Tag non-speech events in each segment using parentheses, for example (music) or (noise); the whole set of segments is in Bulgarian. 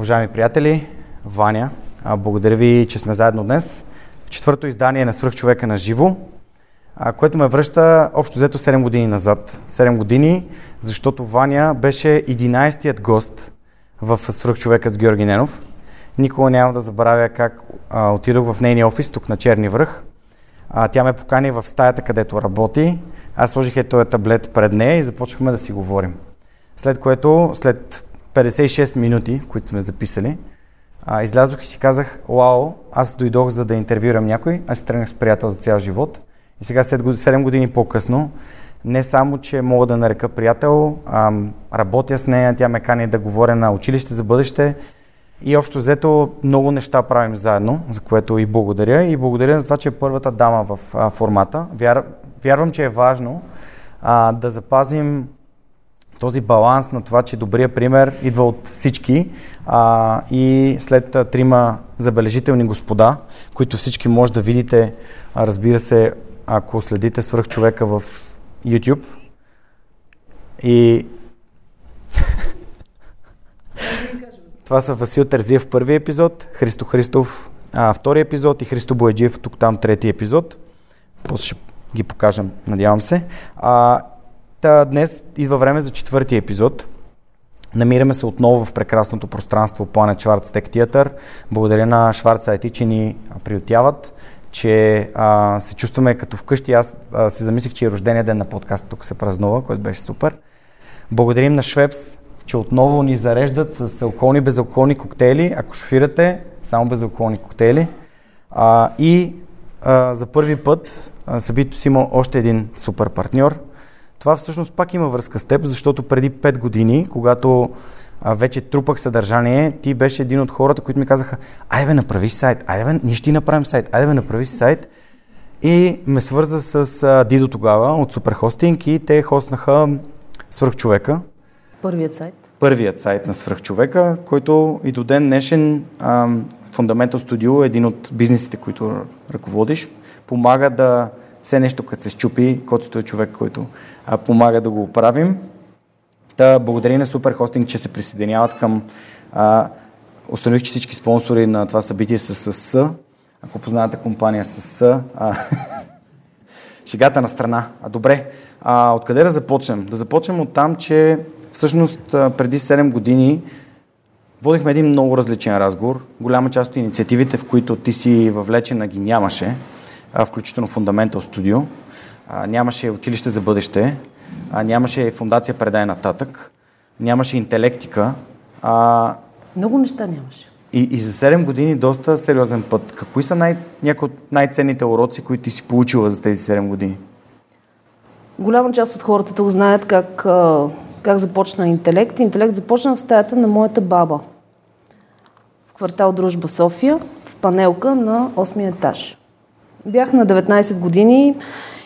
Уважаеми приятели, Ваня, благодаря ви, че сме заедно днес. В четвърто издание на Свръхчовека на живо, което ме връща общо взето 7 години назад. 7 години, защото Ваня беше 11-тият гост в Свръхчовекът с Георги Ненов. Никога няма да забравя как отидох в нейния офис, тук на Черни връх. Тя ме покани в стаята, където работи. Аз сложих е този таблет пред нея и започнахме да си говорим. След което, след 56 минути, които сме записали, а, излязох и си казах, вау, аз дойдох за да интервюрам някой, аз се тръгнах с приятел за цял живот. И сега 7 години по-късно, не само, че мога да нарека приятел, а, работя с нея, тя ме кани да говоря на училище за бъдеще и общо взето много неща правим заедно, за което и благодаря. И благодаря за това, че е първата дама в а, формата. Вяр, вярвам, че е важно а, да запазим този баланс на това, че добрия пример идва от всички а, и след а, трима забележителни господа, които всички може да видите, а, разбира се, ако следите свръх човека в YouTube. И (laughs) това са Васил Терзиев първи епизод, Христо Христов а, втори епизод и Христо Бояджиев тук там трети епизод. После ще ги покажем, надявам се. А, Та, днес идва време за четвъртия епизод. Намираме се отново в прекрасното пространство Planet Schwarz Tech Theater. Благодаря на Шварц IT, че ни приютяват, че а, се чувстваме като вкъщи. Аз а, се замислих, че и рождения ден на подкаста тук се празнува, което беше супер. Благодарим на Швепс, че отново ни зареждат с алкохолни и безалкохолни коктейли. Ако шофирате, само безалкохолни коктейли. А, и а, за първи път събитието си има още един супер партньор, това всъщност пак има връзка с теб, защото преди 5 години, когато а, вече трупах съдържание, ти беше един от хората, които ми казаха, айде бе, направи сайт, айде бе, ние ще направим сайт, айде бе, направи сайт. И ме свърза с а, Дидо тогава от Суперхостинг и те хостнаха Свърхчовека. Първият сайт. Първият сайт на Свърхчовека, който и до ден днешен Fundamental Studio е един от бизнесите, които ръководиш. Помага да все нещо, като се щупи, който е човек, който а, помага да го оправим. Та, благодаря на Супер Хостинг, че се присъединяват към... А, установих, че всички спонсори на това събитие са с С. Ако познавате компания с С, а, (laughs) шегата на страна. А, добре, а, откъде да започнем? Да започнем от там, че всъщност преди 7 години водихме един много различен разговор. Голяма част от инициативите, в които ти си въвлечена, ги нямаше включително Fundamental Studio. Нямаше училище за бъдеще, нямаше фундация Предай нататък, нямаше интелектика. Много неща нямаше. И, и за 7 години доста сериозен път. Какви са най- някои от най-ценните уроци, които ти си получила за тези 7 години? Голяма част от хората тук знаят как, как започна интелект. Интелект започна в стаята на моята баба. В квартал Дружба София, в панелка на 8 етаж. Бях на 19 години,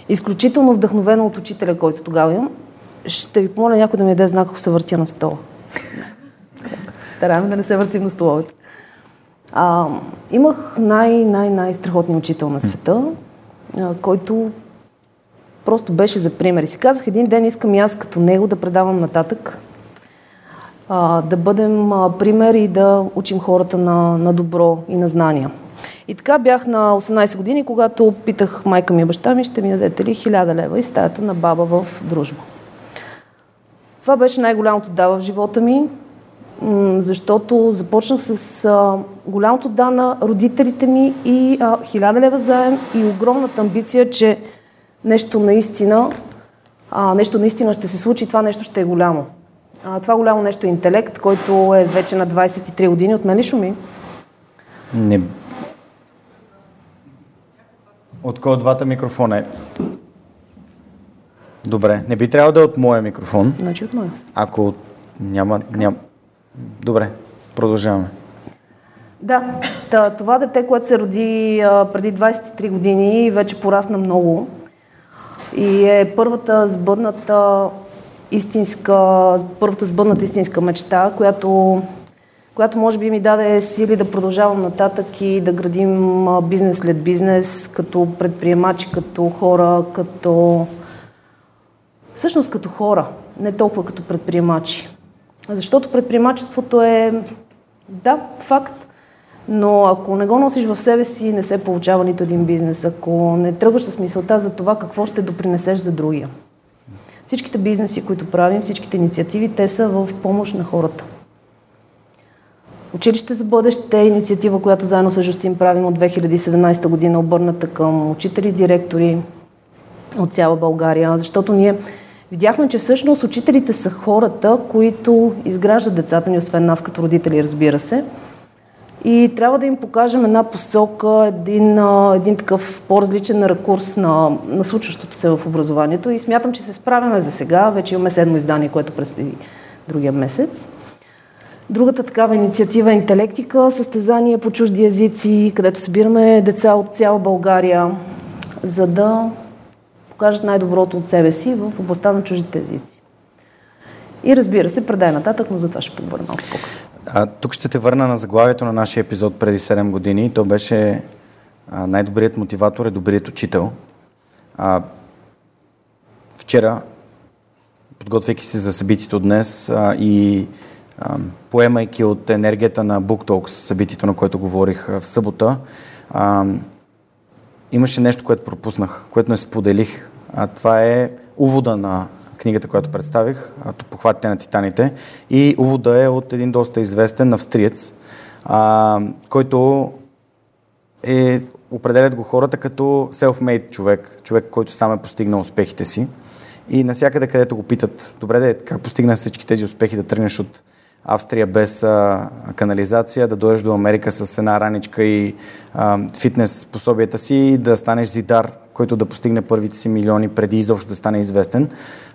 изключително вдъхновена от учителя, който тогава имам. Ще ви помоля някой да ми даде знак, ако се въртя на стола. Стараме да не се въртим на столовете. А, имах най- най- най-страхотния учител на света, а, който просто беше за пример. И си казах, един ден искам и аз като него да предавам нататък, а, да бъдем а, пример и да учим хората на, на добро и на знания. И така бях на 18 години, когато питах майка ми и баща ми, ще ми дадете ли 1000 лева и стаята на баба в дружба. Това беше най-голямото да в живота ми, защото започнах с голямото да на родителите ми и а, 1000 лева заем и огромната амбиция, че нещо наистина, нещо наистина ще се случи и това нещо ще е голямо. Това голямо нещо е интелект, който е вече на 23 години. От мен ли шуми? Не от кой от двата микрофона е? Добре, не би трябвало да е от моя микрофон. Значи от моя. Ако няма, няма... Добре, продължаваме. Да, това дете, което се роди а, преди 23 години, вече порасна много и е първата сбъдната истинска, първата сбъдната истинска мечта, която която може би ми даде сили да продължавам нататък и да градим бизнес след бизнес, като предприемачи, като хора, като... Всъщност като хора, не толкова като предприемачи. Защото предприемачеството е Да, факт. Но ако не го носиш в себе си, не се получава нито един бизнес. Ако не тръгваш с мисълта за това какво ще допринесеш за другия. Всичките бизнеси, които правим, всичките инициативи, те са в помощ на хората. Училище за бъдеще е инициатива, която заедно с Жустин правим от 2017 година, обърната към учители, директори от цяла България, защото ние видяхме, че всъщност учителите са хората, които изграждат децата ни, освен нас като родители, разбира се. И трябва да им покажем една посока, един, един такъв по-различен ракурс на, на случващото се в образованието. И смятам, че се справяме за сега. Вече имаме седмо издание, което предстои другия месец. Другата такава инициатива е Интелектика, състезание по чужди езици, където събираме деца от цяла България, за да покажат най-доброто от себе си в областта на чуждите езици. И разбира се, предай нататък, но за това ще поговорим малко по-късно. А, тук ще те върна на заглавието на нашия епизод преди 7 години. То беше а, най-добрият мотиватор е добрият учител. А, вчера, подготвяйки се за събитието днес а, и поемайки от енергията на Book Talks, събитието, на което говорих в събота, имаше нещо, което пропуснах, което не споделих. А, това е увода на книгата, която представих, Похватите на титаните. И увода е от един доста известен австриец, а, който е, определят го хората като self-made човек, човек, който сам е постигнал успехите си. И насякъде, където го питат, добре, де, как постигна всички тези успехи да тръгнеш от Австрия без а, канализация, да дойдеш до Америка с една раничка и а, фитнес пособията си и да станеш зидар, който да постигне първите си милиони преди изобщо да стане известен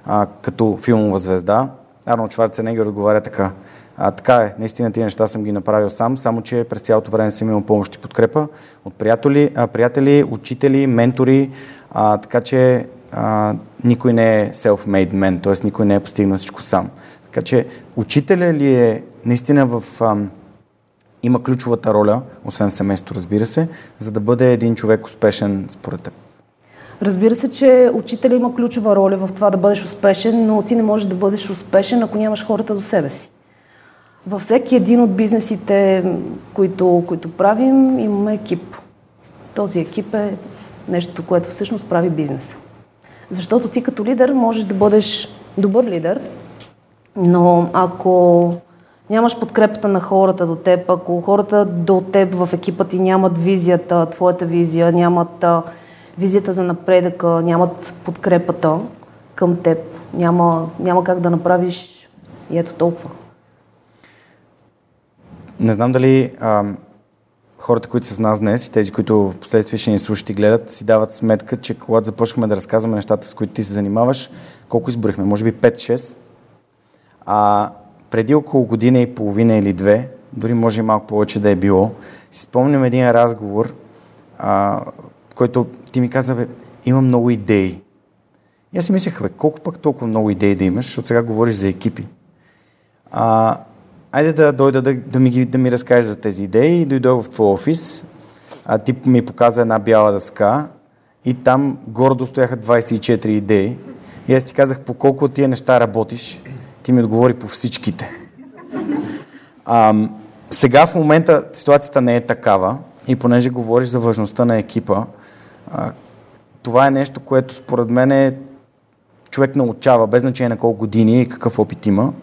а, като филмова звезда. Арнолд Шварценегер отговаря така. А, така е, наистина тези неща съм ги направил сам, само че през цялото време съм имал помощ и подкрепа от приятели, а, приятели учители, ментори, а, така че а, никой не е self-made man, т.е. никой не е постигнал всичко сам. Така че учителя ли е наистина в... А, има ключовата роля, освен семейството, разбира се, за да бъде един човек успешен според теб? Разбира се, че учителя има ключова роля в това да бъдеш успешен, но ти не можеш да бъдеш успешен, ако нямаш хората до себе си. Във всеки един от бизнесите, които, които правим, имаме екип. Този екип е нещо, което всъщност прави бизнеса. Защото ти като лидер можеш да бъдеш добър лидер, но ако нямаш подкрепата на хората до теб, ако хората до теб в екипа ти нямат визията, твоята визия, нямат визията за напредъка, нямат подкрепата към теб, няма, няма как да направиш и ето толкова. Не знам дали а, хората, които са с нас днес и тези, които в последствие ще ни слушат и гледат, си дават сметка, че когато започнахме да разказваме нещата, с които ти се занимаваш, колко изборихме? Може би 5-6. А преди около година и половина или две, дори може и малко повече да е било, си спомням един разговор, а, който ти ми каза, бе, има много идеи. И аз си мислех, бе, колко пък толкова много идеи да имаш, защото сега говориш за екипи. А, айде да дойда да, да, ми, да ми разкажеш за тези идеи. Дойдох в твой офис, а ти ми показа една бяла дъска и там гордо стояха 24 идеи. И аз ти казах по колко от тия неща работиш. Ти ми отговори по всичките. А, сега в момента ситуацията не е такава и понеже говориш за важността на екипа, а, това е нещо, което според мен е човек научава, без значение на колко години и какъв опит има,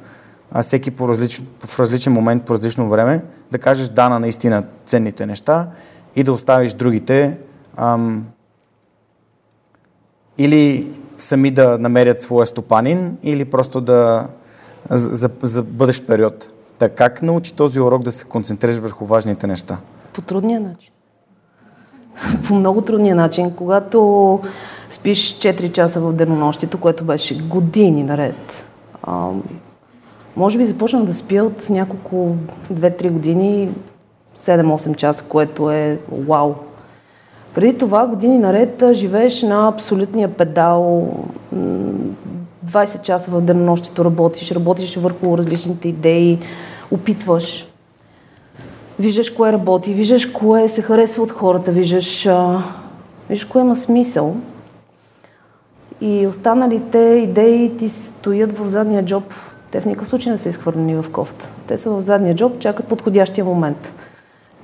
а всеки по различен, в различен момент, по различно време, да кажеш да на наистина ценните неща и да оставиш другите ам, или сами да намерят своя стопанин, или просто да за, за, за бъдещ период. Така как научи този урок да се концентрираш върху важните неща? По трудния начин (laughs) по много трудния начин, когато спиш 4 часа в денонощието, което беше години наред. А, може би започнах да спя от няколко 2-3 години, 7-8 часа, което е вау. Преди това години наред живееш на абсолютния педал, 20 часа в денонощието работиш, работиш върху различните идеи, опитваш виждаш кое работи, виждаш кое се харесва от хората, виждаш, а, виждаш кое има смисъл. И останалите идеи ти стоят в задния джоб. Те в никакъв случай не са изхвърлени в кофта. Те са в задния джоб, чакат подходящия момент.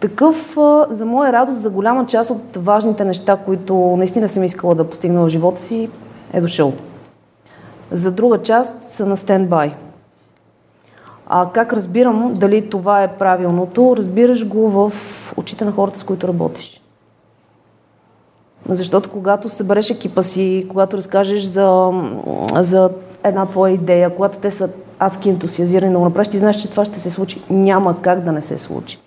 Такъв, за моя радост, за голяма част от важните неща, които наистина съм искала да постигна в живота си, е дошъл. За друга част са на стендбай. А как разбирам дали това е правилното? Разбираш го в очите на хората, с които работиш. Защото когато събереш екипа си, когато разкажеш за, за една твоя идея, когато те са адски ентусиазирани да го направиш, ти знаеш, че това ще се случи. Няма как да не се случи.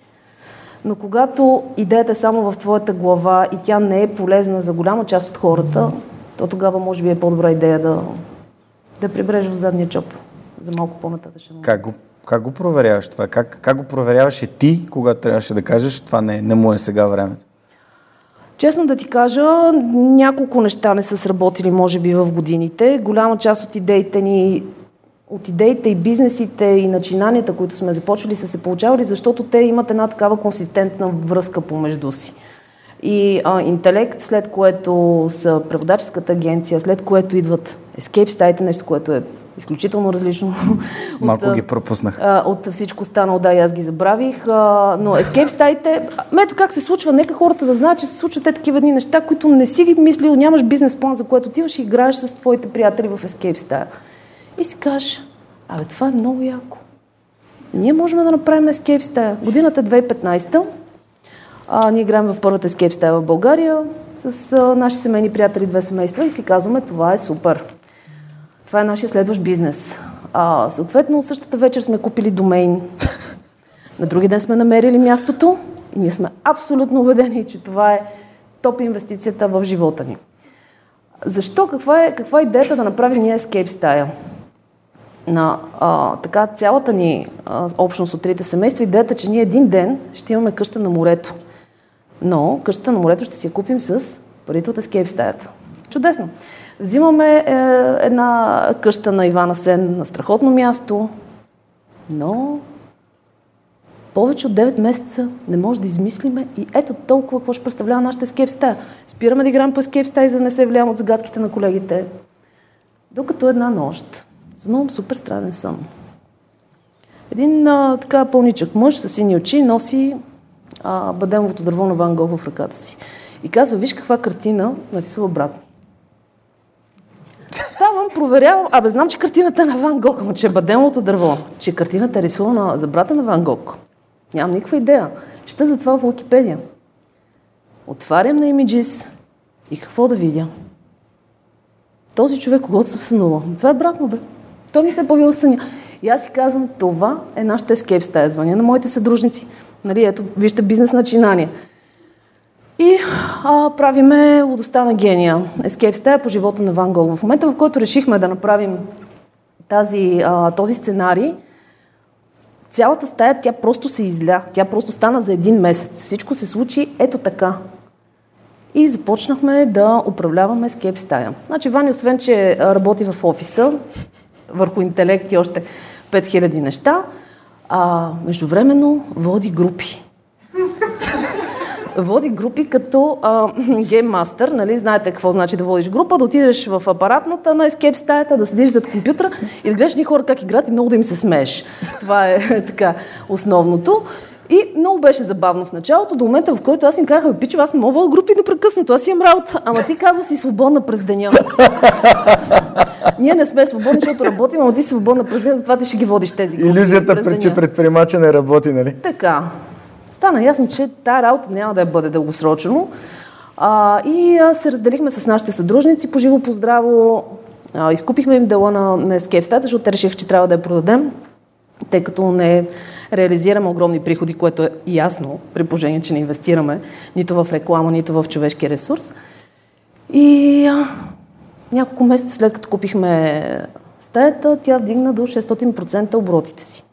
Но когато идеята е само в твоята глава и тя не е полезна за голяма част от хората, то тогава може би е по-добра идея да, да прибрежеш в задния чоп за малко по-нататъчен Как го, как го проверяваш това? Как, как го проверяваш и ти, когато трябваше да кажеш, това не, не му е сега времето? Честно да ти кажа, няколко неща не са сработили, може би, в годините. Голяма част от идеите ни, от идеите и бизнесите и начинанията, които сме започвали, са се получавали, защото те имат една такава консистентна връзка помежду си. И а, интелект, след което са преводаческата агенция, след което идват escape стаите, нещо, което е изключително различно. (laughs) Малко от, ги пропуснах. От всичко станало, да, и аз ги забравих. Но escape стаите, ето как се случва, нека хората да знаят, че се случват те такива едни неща, които не си ги мислил, нямаш бизнес план, за което отиваш и играеш с твоите приятели в escape стая. И си кажеш, абе, това е много яко. Ние можем да направим escape стая. Годината е 2015 а, ние играем в първата escape стая в България с а, наши семейни приятели, две семейства и си казваме, това е супер. Това е нашия следващ бизнес. А, съответно, същата вечер сме купили домейн. (laughs) На други ден сме намерили мястото и ние сме абсолютно убедени, че това е топ инвестицията в живота ни. Защо? Каква е, каква е идеята да направим ние Escape Style? На а, така цялата ни а, общност от трите семейства, идеята, че ние един ден ще имаме къща на морето. Но къщата на морето ще си я купим с парите от Escape стаята. Чудесно! Взимаме е, една къща на Ивана Сен на страхотно място, но повече от 9 месеца не може да измислиме и ето толкова какво ще представлява нашата скеп стая. Спираме да играем по скеп стая, за да не се влиявам от загадките на колегите. Докато една нощ сънувам супер странен сън. Един а, така пълничък мъж с сини очи носи а, бадемовото дърво на Ван Гог в ръката си. И казва, виж каква картина нарисува брат проверявам. Абе, знам, че картината е на Ван Гог, ама че е бадемото дърво. Че картината е рисувана за брата на Ван Гог. Нямам никаква идея. Ще за това в Википедия. Отварям на Images и какво да видя? Този човек, когато съм сънувал. Това е брат му, бе. Той ми се е появил съня. И аз си казвам, това е нашата ескейп стая. Звъня на моите съдружници. Нали, ето, вижте бизнес начинание. И а, правиме лудостта на гения. Escape стая по живота на Ван Гог. В момента, в който решихме да направим тази, а, този сценарий, цялата стая, тя просто се изля. Тя просто стана за един месец. Всичко се случи ето така. И започнахме да управляваме Escape стая. Значи Вани, освен, че работи в офиса, върху интелект и още 5000 неща, а, междувременно води групи води групи като гейммастър, (laughs) нали, знаете какво значи да водиш група, да отидеш в апаратната на escape стаята, да седиш зад компютъра и да гледаш ни хора как играят и много да им се смееш. Това е (laughs) така основното. И много беше забавно в началото, до момента, в който аз им казах, пиче, аз не мога групи непрекъснато, аз имам работа. Ама ти казва си свободна през деня. (laughs) Ние не сме свободни, защото работим, ама ти си свободна през деня, затова ти ще ги водиш тези групи. Иллюзията, че предприемача не работи, нали? Така стана ясно, че тази работа няма да бъде дългосрочно. А, и а, се разделихме с нашите съдружници по живо, по здраво. Изкупихме им дела на, на Escape защото те решиха, че трябва да я продадем, тъй като не реализираме огромни приходи, което е ясно, при положение, че не инвестираме нито в реклама, нито в човешки ресурс. И а, няколко месеца след като купихме стаята, тя вдигна до 600% оборотите си.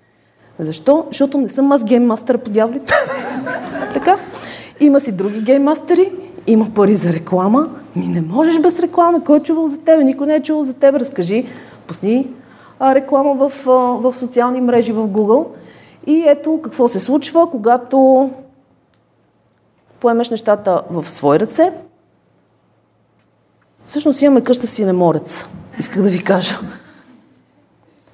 Защо? Защото не съм аз гейммастър по дяволите. (laughs) така. Има си други гейммастери, има пари за реклама. Ми не можеш без реклама. Кой е чувал за тебе? Никой не е чувал за тебе. Разкажи, пусни а, реклама в, а, в социални мрежи в Google. И ето какво се случва, когато поемеш нещата в свои ръце. Всъщност имаме къща в Синеморец. Исках да ви кажа.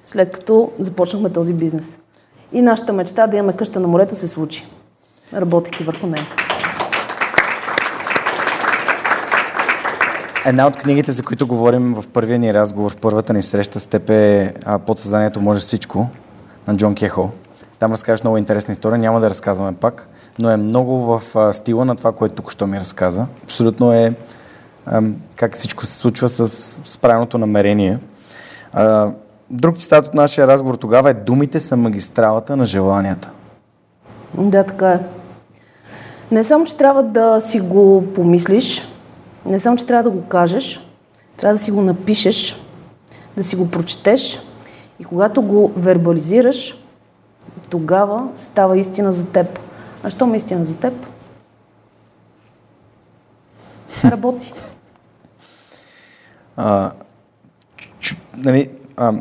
след като започнахме този бизнес. И нашата мечта да имаме къща на морето се случи, работейки върху нея. Една от книгите, за които говорим в първия ни разговор, в първата ни среща с теб е Подсъзнанието може всичко на Джон Кехо. Там разкажеш много интересна история, няма да разказваме пак, но е много в стила на това, което тук що ми разказа. Абсолютно е как всичко се случва с, правилното намерение. Друг цитат от нашия разговор тогава е Думите са магистралата на желанията. Да, така е. Не само, че трябва да си го помислиш, не само, че трябва да го кажеш, трябва да си го напишеш, да си го прочетеш и когато го вербализираш, тогава става истина за теб. А що ме истина за теб? Работи. А, чу, нали, а,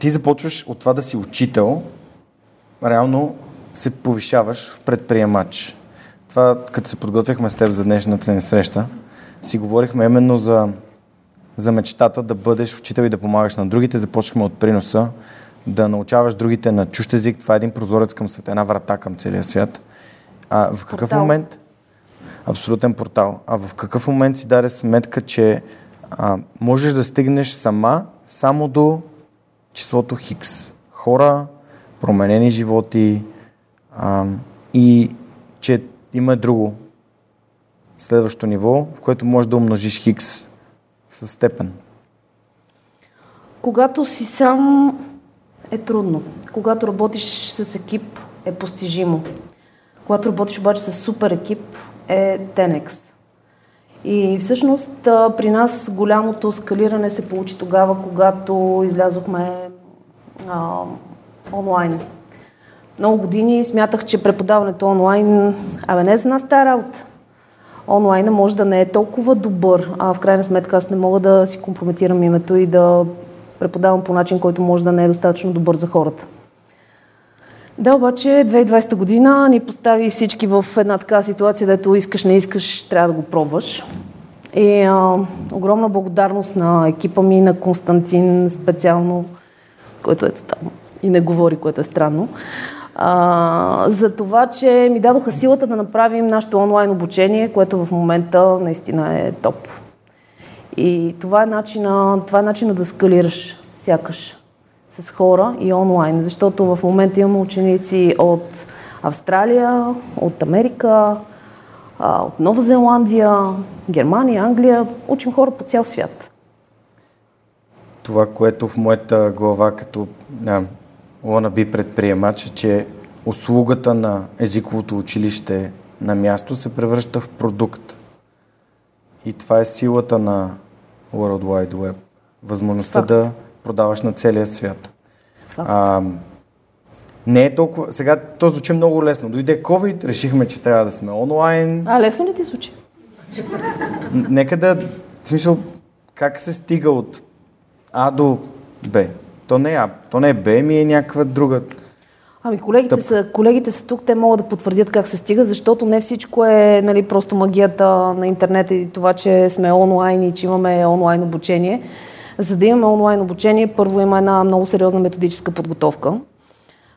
ти започваш от това да си учител, реално се повишаваш в предприемач. Това, като се подготвяхме с теб за днешната ни среща, си говорихме именно за, за мечтата да бъдеш учител и да помагаш на другите. Започнахме от приноса, да научаваш другите на чущ език. Това е един прозорец към света, една врата към целия свят. А в какъв портал. момент? Абсолютен портал. А в какъв момент си даде сметка, че а, можеш да стигнеш сама само до числото Хикс. Хора, променени животи а, и че има друго следващо ниво, в което можеш да умножиш Хикс с степен. Когато си сам е трудно. Когато работиш с екип е постижимо. Когато работиш обаче с супер екип е Тенекс. И всъщност при нас голямото скалиране се получи тогава, когато излязохме а, онлайн. Много години смятах, че преподаването онлайн, абе не е за нас тази работа. Онлайна може да не е толкова добър, а в крайна сметка аз не мога да си компрометирам името и да преподавам по начин, който може да не е достатъчно добър за хората. Да, обаче 2020 година ни постави всички в една така ситуация, дето искаш, не искаш, трябва да го пробваш. И а, огромна благодарност на екипа ми, на Константин специално, който е там и не говори, което е странно, а, за това, че ми дадоха силата да направим нашето онлайн обучение, което в момента наистина е топ. И това е начина, това е начина да скалираш сякаш с хора и онлайн, защото в момента имаме ученици от Австралия, от Америка, от Нова Зеландия, Германия, Англия. Учим хора по цял свят. Това, което в моята глава като да, би предприемач, е, че услугата на езиковото училище на място се превръща в продукт. И това е силата на World Wide Web. Възможността Факт. да продаваш на целия свят. А, не е толкова... Сега то звучи много лесно. Дойде COVID, решихме, че трябва да сме онлайн. А, лесно ли ти звучи? Нека да... В смисъл, как се стига от А до Б? То не е А, то не е Б, ми е някаква друга Ами колегите са, колегите са тук, те могат да потвърдят как се стига, защото не всичко е нали, просто магията на интернет и това, че сме онлайн и че имаме онлайн обучение. За да имаме онлайн обучение, първо има една много сериозна методическа подготовка.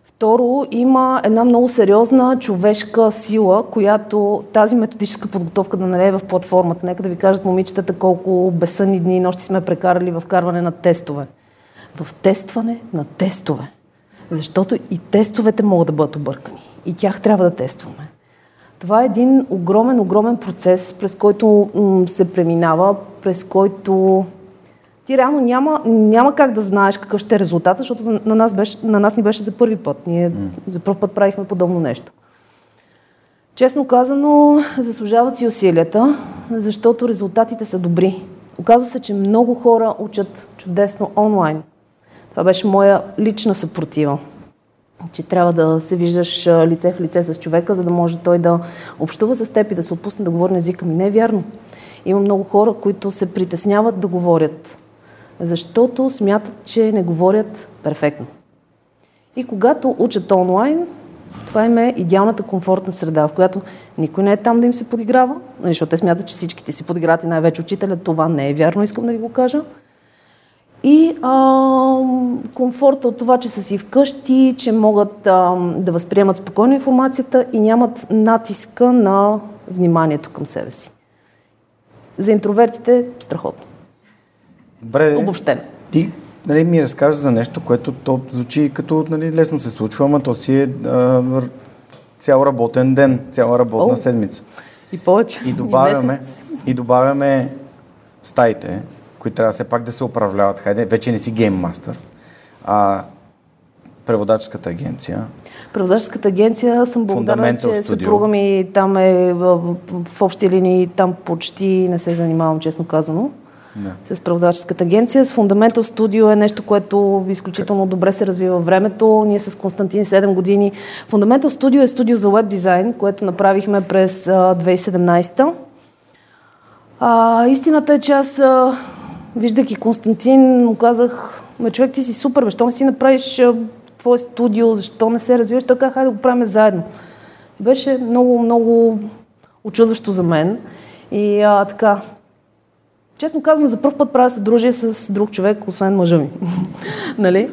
Второ, има една много сериозна човешка сила, която тази методическа подготовка да налее в платформата. Нека да ви кажат момичетата колко безсънни дни и нощи сме прекарали в карване на тестове. В тестване на тестове. Защото и тестовете могат да бъдат объркани. И тях трябва да тестваме. Това е един огромен, огромен процес, през който м- се преминава, през който ти реално няма, няма как да знаеш какъв ще е резултат, защото на нас, беше, на нас ни беше за първи път. Ние mm. за първ път правихме подобно нещо. Честно казано, заслужават си усилията, защото резултатите са добри. Оказва се, че много хора учат чудесно онлайн. Това беше моя лична съпротива. Че трябва да се виждаш лице в лице с човека, за да може той да общува с теб и да се опусне да говори на езика ми. Не е вярно. Има много хора, които се притесняват да говорят защото смятат, че не говорят перфектно. И когато учат онлайн, това им е идеалната комфортна среда, в която никой не е там да им се подиграва, нали, защото те смятат, че всичките си подиграват и най-вече учителя. Това не е вярно, искам да ви го кажа. И а, комфорта от това, че са си вкъщи, че могат а, да възприемат спокойно информацията и нямат натиска на вниманието към себе си. За интровертите страхотно. Добре, Обобщено. Ти нали, ми разкажа за нещо, което то звучи като нали, лесно се случва, ама то си е а, цял работен ден, цяла работна О. седмица. И повече. И добавяме, месец. и добавяме стаите, които трябва все пак да се управляват. Хайде, вече не си гейммастър. А преводаческата агенция. Преводаческата агенция съм благодарна, че Studio. съпруга ми там е в, в общи линии, там почти не се занимавам, честно казано. Да. с преводаческата агенция. С Fundamental Studio е нещо, което изключително добре се развива времето. Ние с Константин 7 години. Fundamental Studio е студио за веб дизайн, което направихме през а, 2017. А, истината е, че аз, а, виждайки Константин, му казах, ме човек, ти си супер, бе, защо не си направиш а, твое студио, защо не се развиваш? Той каза, хайде да го правим заедно. Беше много, много очудващо за мен. И а, така, Честно казвам, за първ път правя съдружие с друг човек, освен мъжа ми. (laughs) нали?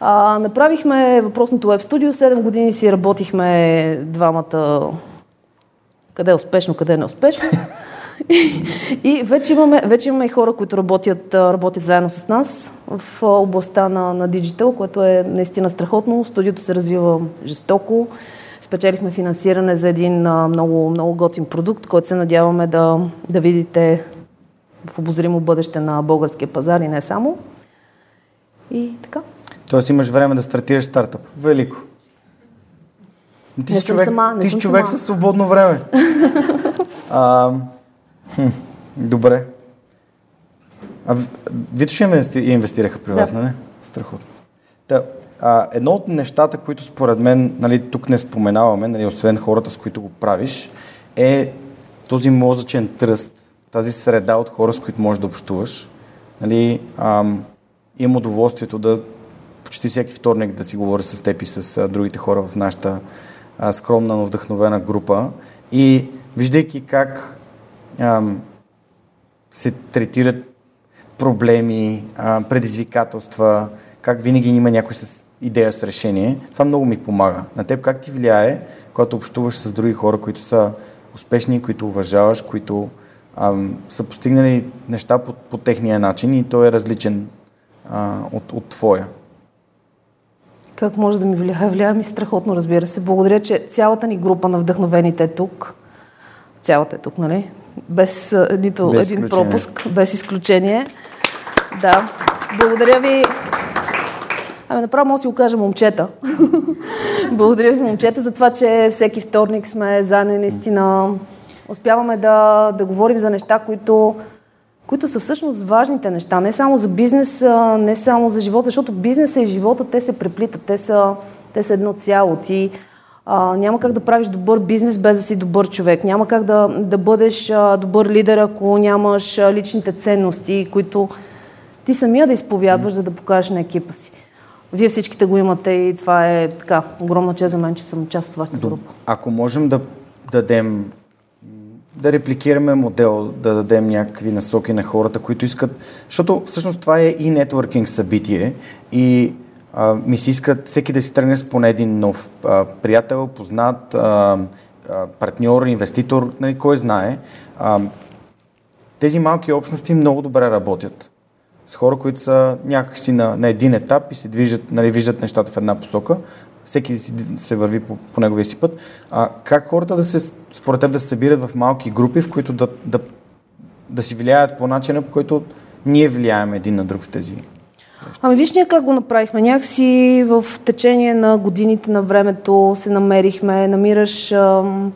А, направихме въпросното веб студио, 7 години си работихме двамата къде е успешно, къде е неуспешно. (laughs) и, и вече, имаме, вече имаме и хора, които работят, работят заедно с нас в областта на, на диджитал, което е наистина страхотно. Студиото се развива жестоко. Спечелихме финансиране за един много, много готин продукт, който се надяваме да, да видите в обозримо бъдеще на българския пазар и не само. И така. Тоест имаш време да стартираш стартъп. Велико. Ти Не си човек, сама, не ти си човек сама. със свободно време. (laughs) а, хм, добре. А в- Вито ще инвести- инвестираха при вас, Да. нали? Страхотно. Та, а, едно от нещата, които според мен, нали, тук не споменаваме, нали, освен хората, с които го правиш, е този мозъчен тръст, тази среда от хора, с които можеш да общуваш. Нали, ам, имам удоволствието да почти всеки вторник да си говоря с теб и с а, другите хора в нашата а, скромна, но вдъхновена група. И виждайки как ам, се третират проблеми, а, предизвикателства, как винаги има някой с идея с решение, това много ми помага. На теб как ти влияе, когато общуваш с други хора, които са успешни, които уважаваш, които ам, са постигнали неща по, по техния начин и той е различен а, от, от твоя. Как може да ми влияе? Влияе ми страхотно, разбира се. Благодаря, че цялата ни група на вдъхновените е тук. Цялата е тук, нали? Без а, нито Без един изключение. пропуск, без изключение. Да. Благодаря ви. Ами направо може да си го кажа момчета. (laughs) Благодаря ви, момчета, за това, че всеки вторник сме заедно наистина успяваме да, да говорим за неща, които, които са всъщност важните неща. Не само за бизнес, не само за живота, защото бизнеса и живота, те се преплитат, те са, те са едно цяло. Ти а, няма как да правиш добър бизнес без да си добър човек. Няма как да, да бъдеш а, добър лидер, ако нямаш а, личните ценности, които ти самия да изповядваш, за да покажеш на екипа си. Вие всичките го имате и това е така огромна чест за мен, че съм част от вашата група. Ако можем да дадем, да репликираме модел, да дадем някакви насоки на хората, които искат, защото всъщност това е и нетворкинг събитие и а, ми се искат всеки да си тръгне с поне един нов а, приятел, познат, а, а, партньор, инвеститор, нали, кой знае. А, тези малки общности много добре работят с хора, които са някакси на, на един етап и се движат, нали, виждат нещата в една посока. Всеки се върви по, по неговия си път. А как хората да се, според теб, да се събират в малки групи, в които да, да, да си влияят по начина, по който ние влияем един на друг в тези. Ами виж ние как го направихме. Някакси в течение на годините на времето се намерихме, намираш ам,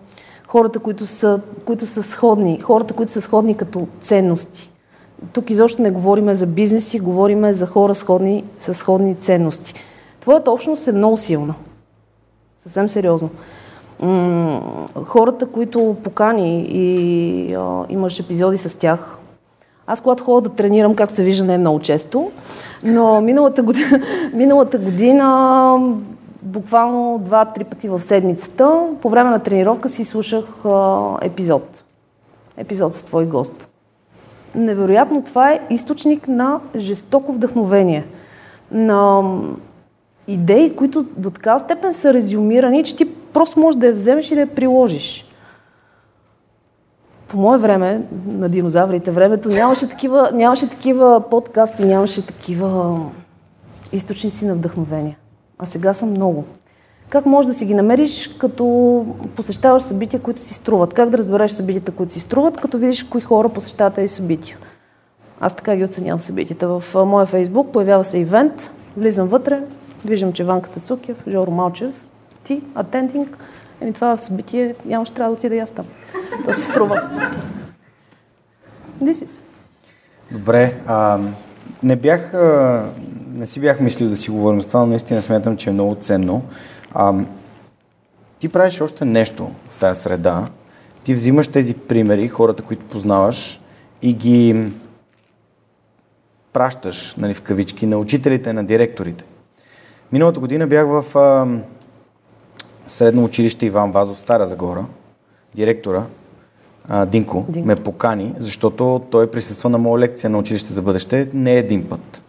хората, които са, които са сходни, хората, които са сходни като ценности. Тук изобщо не говориме за бизнеси, говориме за хора сходни, с сходни ценности. Твоята общност е много силна. Съвсем сериозно. Хората, които покани и а, имаш епизоди с тях, аз когато ходя да тренирам, както се вижда, не е много често, но миналата година, (laughs) миналата година буквално два-три пъти в седмицата, по време на тренировка си слушах а, епизод. Епизод с твой гост. невероятно това е източник на жестоко вдъхновение. На идеи, които до такава степен са резюмирани, че ти просто можеш да я вземеш и да я приложиш. По мое време, на динозаврите времето, нямаше такива, нямаше такива подкасти, нямаше такива източници на вдъхновение. А сега са много. Как можеш да си ги намериш, като посещаваш събития, които си струват? Как да разбереш събитията, които си струват, като видиш кои хора посещават тези събития? Аз така ги оценявам събитията. В моя фейсбук появява се ивент, влизам вътре, виждам, че Ванката Цукев, Жоро Малчев, ти, атендинг, еми това събитие няма ще трябва да отида и аз там. То се струва. This is. Добре. А, не бях, а, не си бях мислил да си говорим за това, но наистина смятам, че е много ценно. А, ти правиш още нещо в тази среда. Ти взимаш тези примери, хората, които познаваш и ги пращаш, нали, в кавички, на учителите, на директорите. Миналата година бях в а, средно училище Иван Вазов, Стара Загора. Директора, а, Динко, Динко, ме покани, защото той присъства на моя лекция на училище за бъдеще не един път.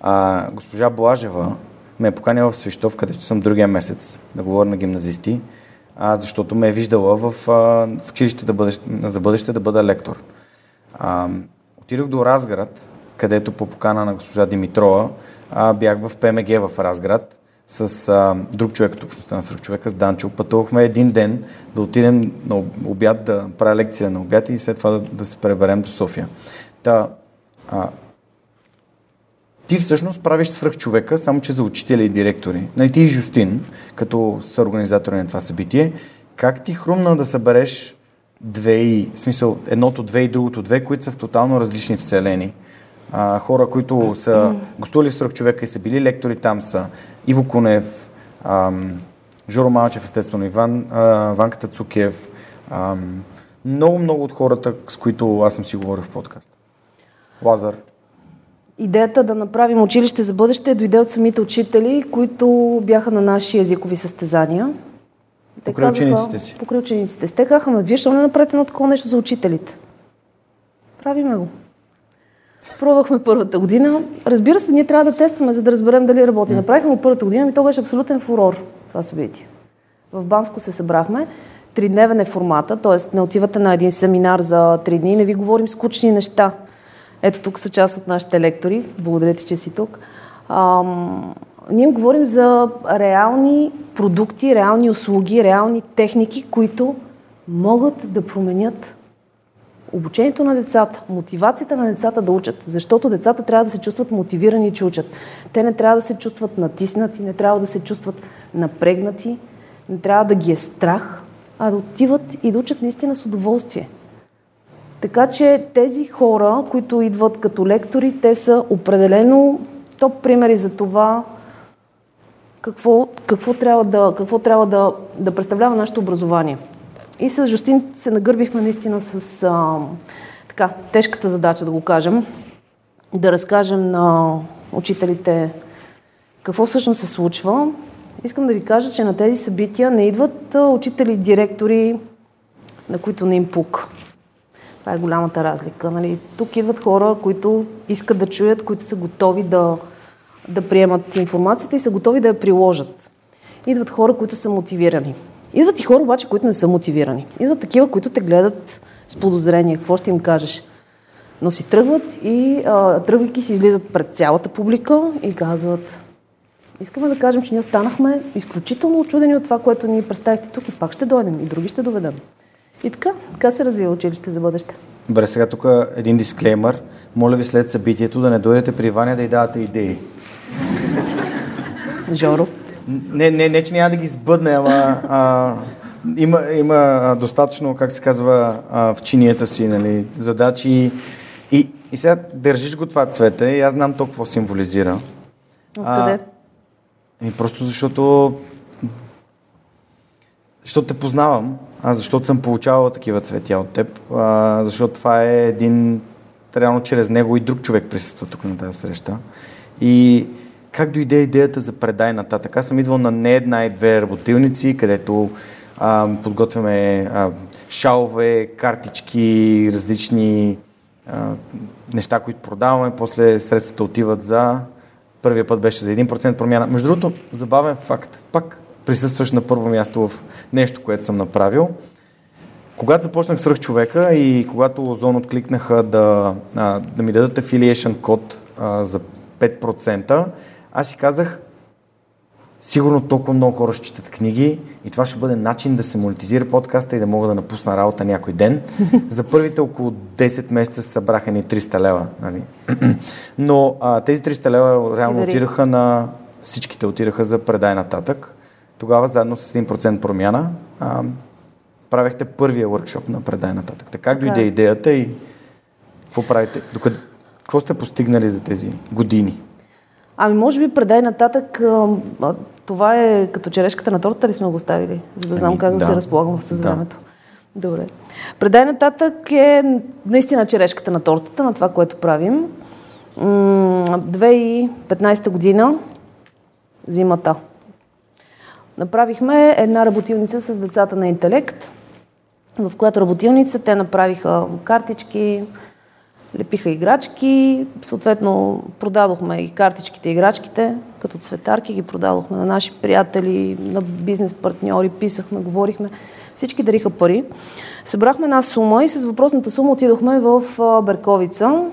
А, госпожа Блажева ме е поканила в Свищов, където съм другия месец, да говоря на гимназисти, а, защото ме е виждала в, а, в училище да бъдеще, за бъдеще да бъда лектор. А, отидох до Разград, където по покана на госпожа Димитрова бях в ПМГ в Разград с а, друг човек от общността на свръхчовека, с Данчо. Пътувахме един ден да отидем на обяд, да правя лекция на обяд и след това да, да се преберем до София. Та, а, ти всъщност правиш свръхчовека, само че за учители и директори. Нали, ти и Жустин, като са организатори на това събитие, как ти хрумна да събереш две и, смисъл, едното две и другото две, които са в тотално различни вселени? А, хора, които са гостували в човека и са били лектори там са Иво Кунев, ам, Жоро Малчев, естествено Иван, а, Ванката Цукев, много-много от хората, с които аз съм си говорил в подкаст. Лазар. Идеята да направим училище за бъдеще дойде от самите учители, които бяха на наши езикови състезания. Покрай учениците си. Покрай учениците си. Те казаха, вие ще не направите на такова нещо за учителите. Правиме го. Пробвахме първата година. Разбира се, ние трябва да тестваме, за да разберем дали работи. Направихме го първата година и то беше абсолютен фурор това събитие. В Банско се събрахме. Тридневен е формата, т.е. не отивате на един семинар за три дни, не ви говорим скучни неща. Ето тук са част от нашите лектори. Благодаря ти, че си тук. Ам, ние говорим за реални продукти, реални услуги, реални техники, които могат да променят Обучението на децата, мотивацията на децата да учат, защото децата трябва да се чувстват мотивирани, че учат. Те не трябва да се чувстват натиснати, не трябва да се чувстват напрегнати, не трябва да ги е страх, а да отиват и да учат наистина с удоволствие. Така че тези хора, които идват като лектори, те са определено топ примери за това какво, какво трябва, да, какво трябва да, да представлява нашето образование. И с Жустин се нагърбихме наистина с а, така, тежката задача, да го кажем, да разкажем на учителите какво всъщност се случва. Искам да ви кажа, че на тези събития не идват учители, директори, на които не им пук. Това е голямата разлика. Нали? Тук идват хора, които искат да чуят, които са готови да, да приемат информацията и са готови да я приложат. Идват хора, които са мотивирани. Идват и хора обаче, които не са мотивирани. Идват такива, които те гледат с подозрение. Какво ще им кажеш? Но си тръгват и а, тръгвайки си излизат пред цялата публика и казват Искаме да кажем, че ние останахме изключително очудени от това, което ни представихте тук и пак ще дойдем и други ще доведем. И така, така се развива училище за бъдеще. Добре, сега тук един дисклеймър. Моля ви след събитието да не дойдете при Ваня да й давате идеи. Жоро. Не, не, не, че няма да ги сбъдне, ама а, има, има достатъчно, как се казва, а, в чинията си, нали, задачи. И, и сега държиш го това цвете и аз знам толкова какво символизира. Откъде? И просто защото защото те познавам, а защото съм получавал такива цветя от теб, а, защото това е един, реално чрез него и друг човек присъства тук на тази среща. И как дойде идеята за предай нататък? Аз съм идвал на не една и две работилници, където а, подготвяме а, шалове, картички, различни а, неща, които продаваме, после средствата отиват за... Първия път беше за 1% промяна. Между другото, забавен факт. Пак присъстваш на първо място в нещо, което съм направил. Когато започнах свръх човека и когато Озон откликнаха да, а, да ми дадат affiliation код а, за 5%, аз си казах, сигурно толкова много хора ще четат книги и това ще бъде начин да се монетизира подкаста и да мога да напусна работа някой ден. (laughs) За първите около 10 месеца се събраха ни 300 лева. Нали? (clears throat) Но а, тези 300 лева реално отираха на... Всичките отираха за предай нататък. Тогава заедно с 1% промяна а, правехте първия workshop на предай нататък. Така как дойде идеята и какво правите? Докъде, какво сте постигнали за тези години? Ами, може би предай нататък, това е като черешката на тортата ли сме го ставили, за да знам ами, как да, да се разполагам с времето. Да. Добре. Предай нататък е наистина черешката на тортата, на това, което правим. 2015 година, зимата, направихме една работилница с децата на интелект, в която работилница те направиха картички, лепиха играчки, съответно продадохме и картичките, играчките, като цветарки ги продадохме на наши приятели, на бизнес партньори, писахме, говорихме. Всички дариха пари. Събрахме една сума и с въпросната сума отидохме в Берковица,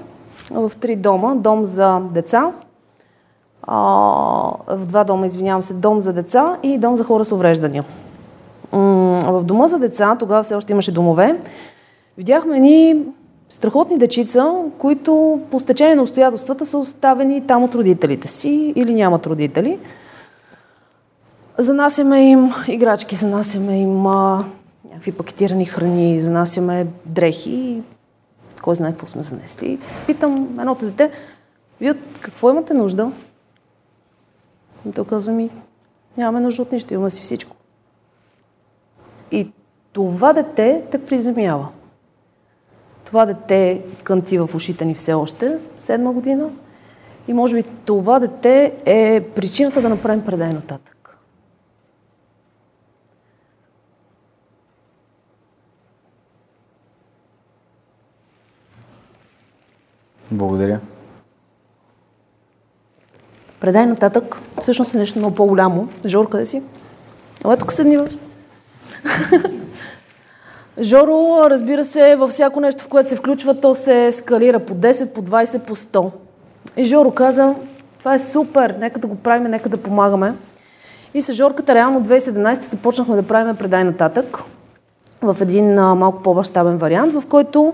в три дома. Дом за деца, в два дома, извинявам се, дом за деца и дом за хора с увреждания. В дома за деца, тогава все още имаше домове, видяхме ни страхотни дечица, които по стечение на обстоятелствата са оставени там от родителите си или нямат родители. Занасяме им играчки, занасяме им а, някакви пакетирани храни, занасяме дрехи, кой знае какво сме занесли. Питам едното дете, вие какво имате нужда? И то казва ми, нямаме нужда от нищо, имаме си всичко. И това дете те приземява. Това дете кънти в ушите ни все още, седма година. И може би това дете е причината да направим предай нататък. Благодаря. Предай нататък, всъщност е нещо много по-голямо. Жор, къде си? Ела тук седни. Жоро, разбира се, във всяко нещо, в което се включва, то се скалира по 10, по 20, по 100. И Жоро каза, това е супер, нека да го правим, нека да помагаме. И с Жорката реално 2017 започнахме да правим предай нататък в един а, малко по-бащабен вариант, в който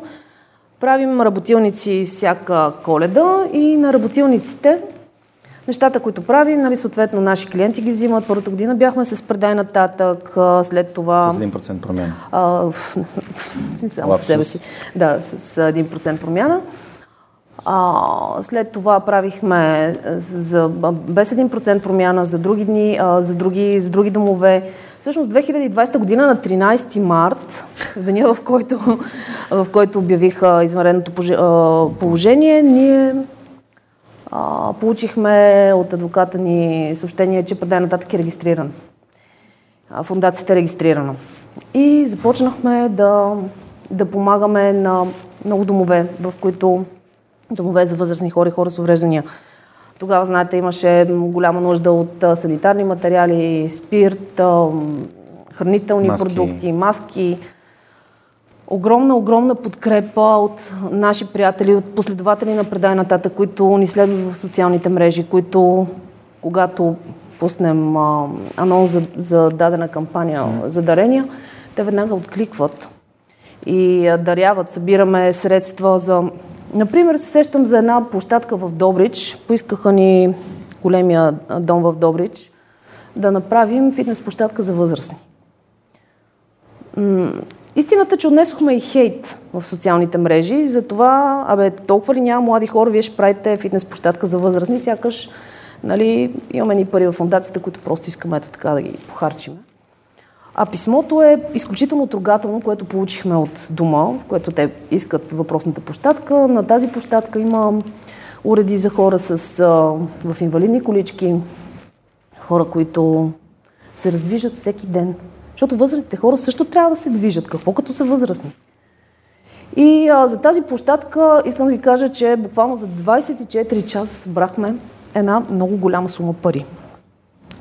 правим работилници всяка коледа и на работилниците нещата, които правим, нали, съответно наши клиенти ги взимат. Първата година бяхме с предай нататък, след това... С 1% промяна. А, (laughs) само с себе си. Да, с 1% промяна. А, след това правихме за, без 1% промяна за други дни, а, за, други, за други домове. Всъщност 2020 година на 13 март, в деня в който, (laughs) в който обявих извънредното положение, ние а, получихме от адвоката ни съобщение, че предай нататък е регистриран. А, фундацията е регистрирана. И започнахме да, да помагаме на много домове, в които домове за възрастни хора и хора с увреждания. Тогава, знаете, имаше голяма нужда от санитарни материали, спирт, хранителни маски. продукти, маски огромна, огромна подкрепа от наши приятели, от последователи на Предай нататък, които ни следват в социалните мрежи, които когато пуснем а, анонс за, за дадена кампания за дарения, те веднага откликват и а, даряват. Събираме средства за... Например, се сещам за една площадка в Добрич. Поискаха ни големия дом в Добрич да направим фитнес площадка за възрастни. Истината е, че отнесохме и хейт в социалните мрежи за това, абе, толкова ли няма млади хора, вие ще правите фитнес площадка за възрастни, сякаш нали, имаме ни пари в фундацията, които просто искаме ето така да ги похарчим. А писмото е изключително трогателно, което получихме от дома, в което те искат въпросната площадка. На тази площадка има уреди за хора с, в инвалидни колички, хора, които се раздвижат всеки ден. Защото възрастните хора също трябва да се движат. Какво като са възрастни? И а, за тази площадка искам да ви кажа, че буквално за 24 час брахме една много голяма сума пари,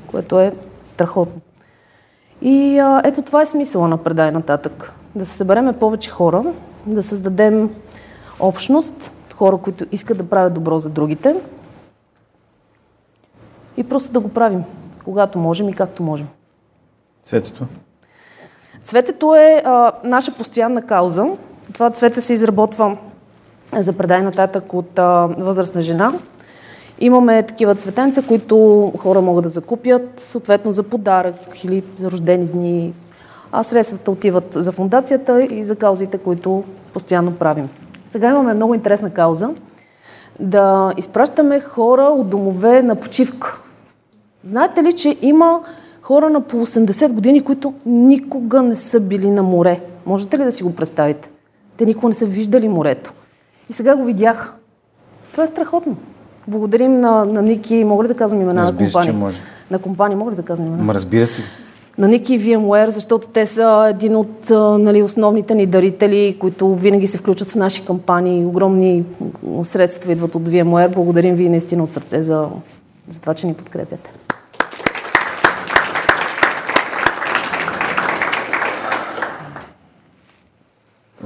което е страхотно. И а, ето това е смисъла на предай нататък. Да се събереме повече хора, да създадем общност, хора, които искат да правят добро за другите и просто да го правим, когато можем и както можем. Цветето? Цветето е а, наша постоянна кауза. Това цвете се изработва за предай нататък от а, възрастна жена. Имаме такива цветенца, които хора могат да закупят, съответно за подарък или за рождени дни. А средствата отиват за фундацията и за каузите, които постоянно правим. Сега имаме много интересна кауза да изпращаме хора от домове на почивка. Знаете ли, че има хора на по 80 години, които никога не са били на море? Можете ли да си го представите? Те никога не са виждали морето. И сега го видях. Това е страхотно. Благодарим на, на Ники, мога ли да казвам имена Разбира на компания? Че може. На компания, мога ли да казвам имена? Ма разбира се. На Ники и VMware, защото те са един от нали, основните ни дарители, които винаги се включат в наши кампании. Огромни средства идват от VMware. Благодарим ви наистина от сърце за, за това, че ни подкрепяте.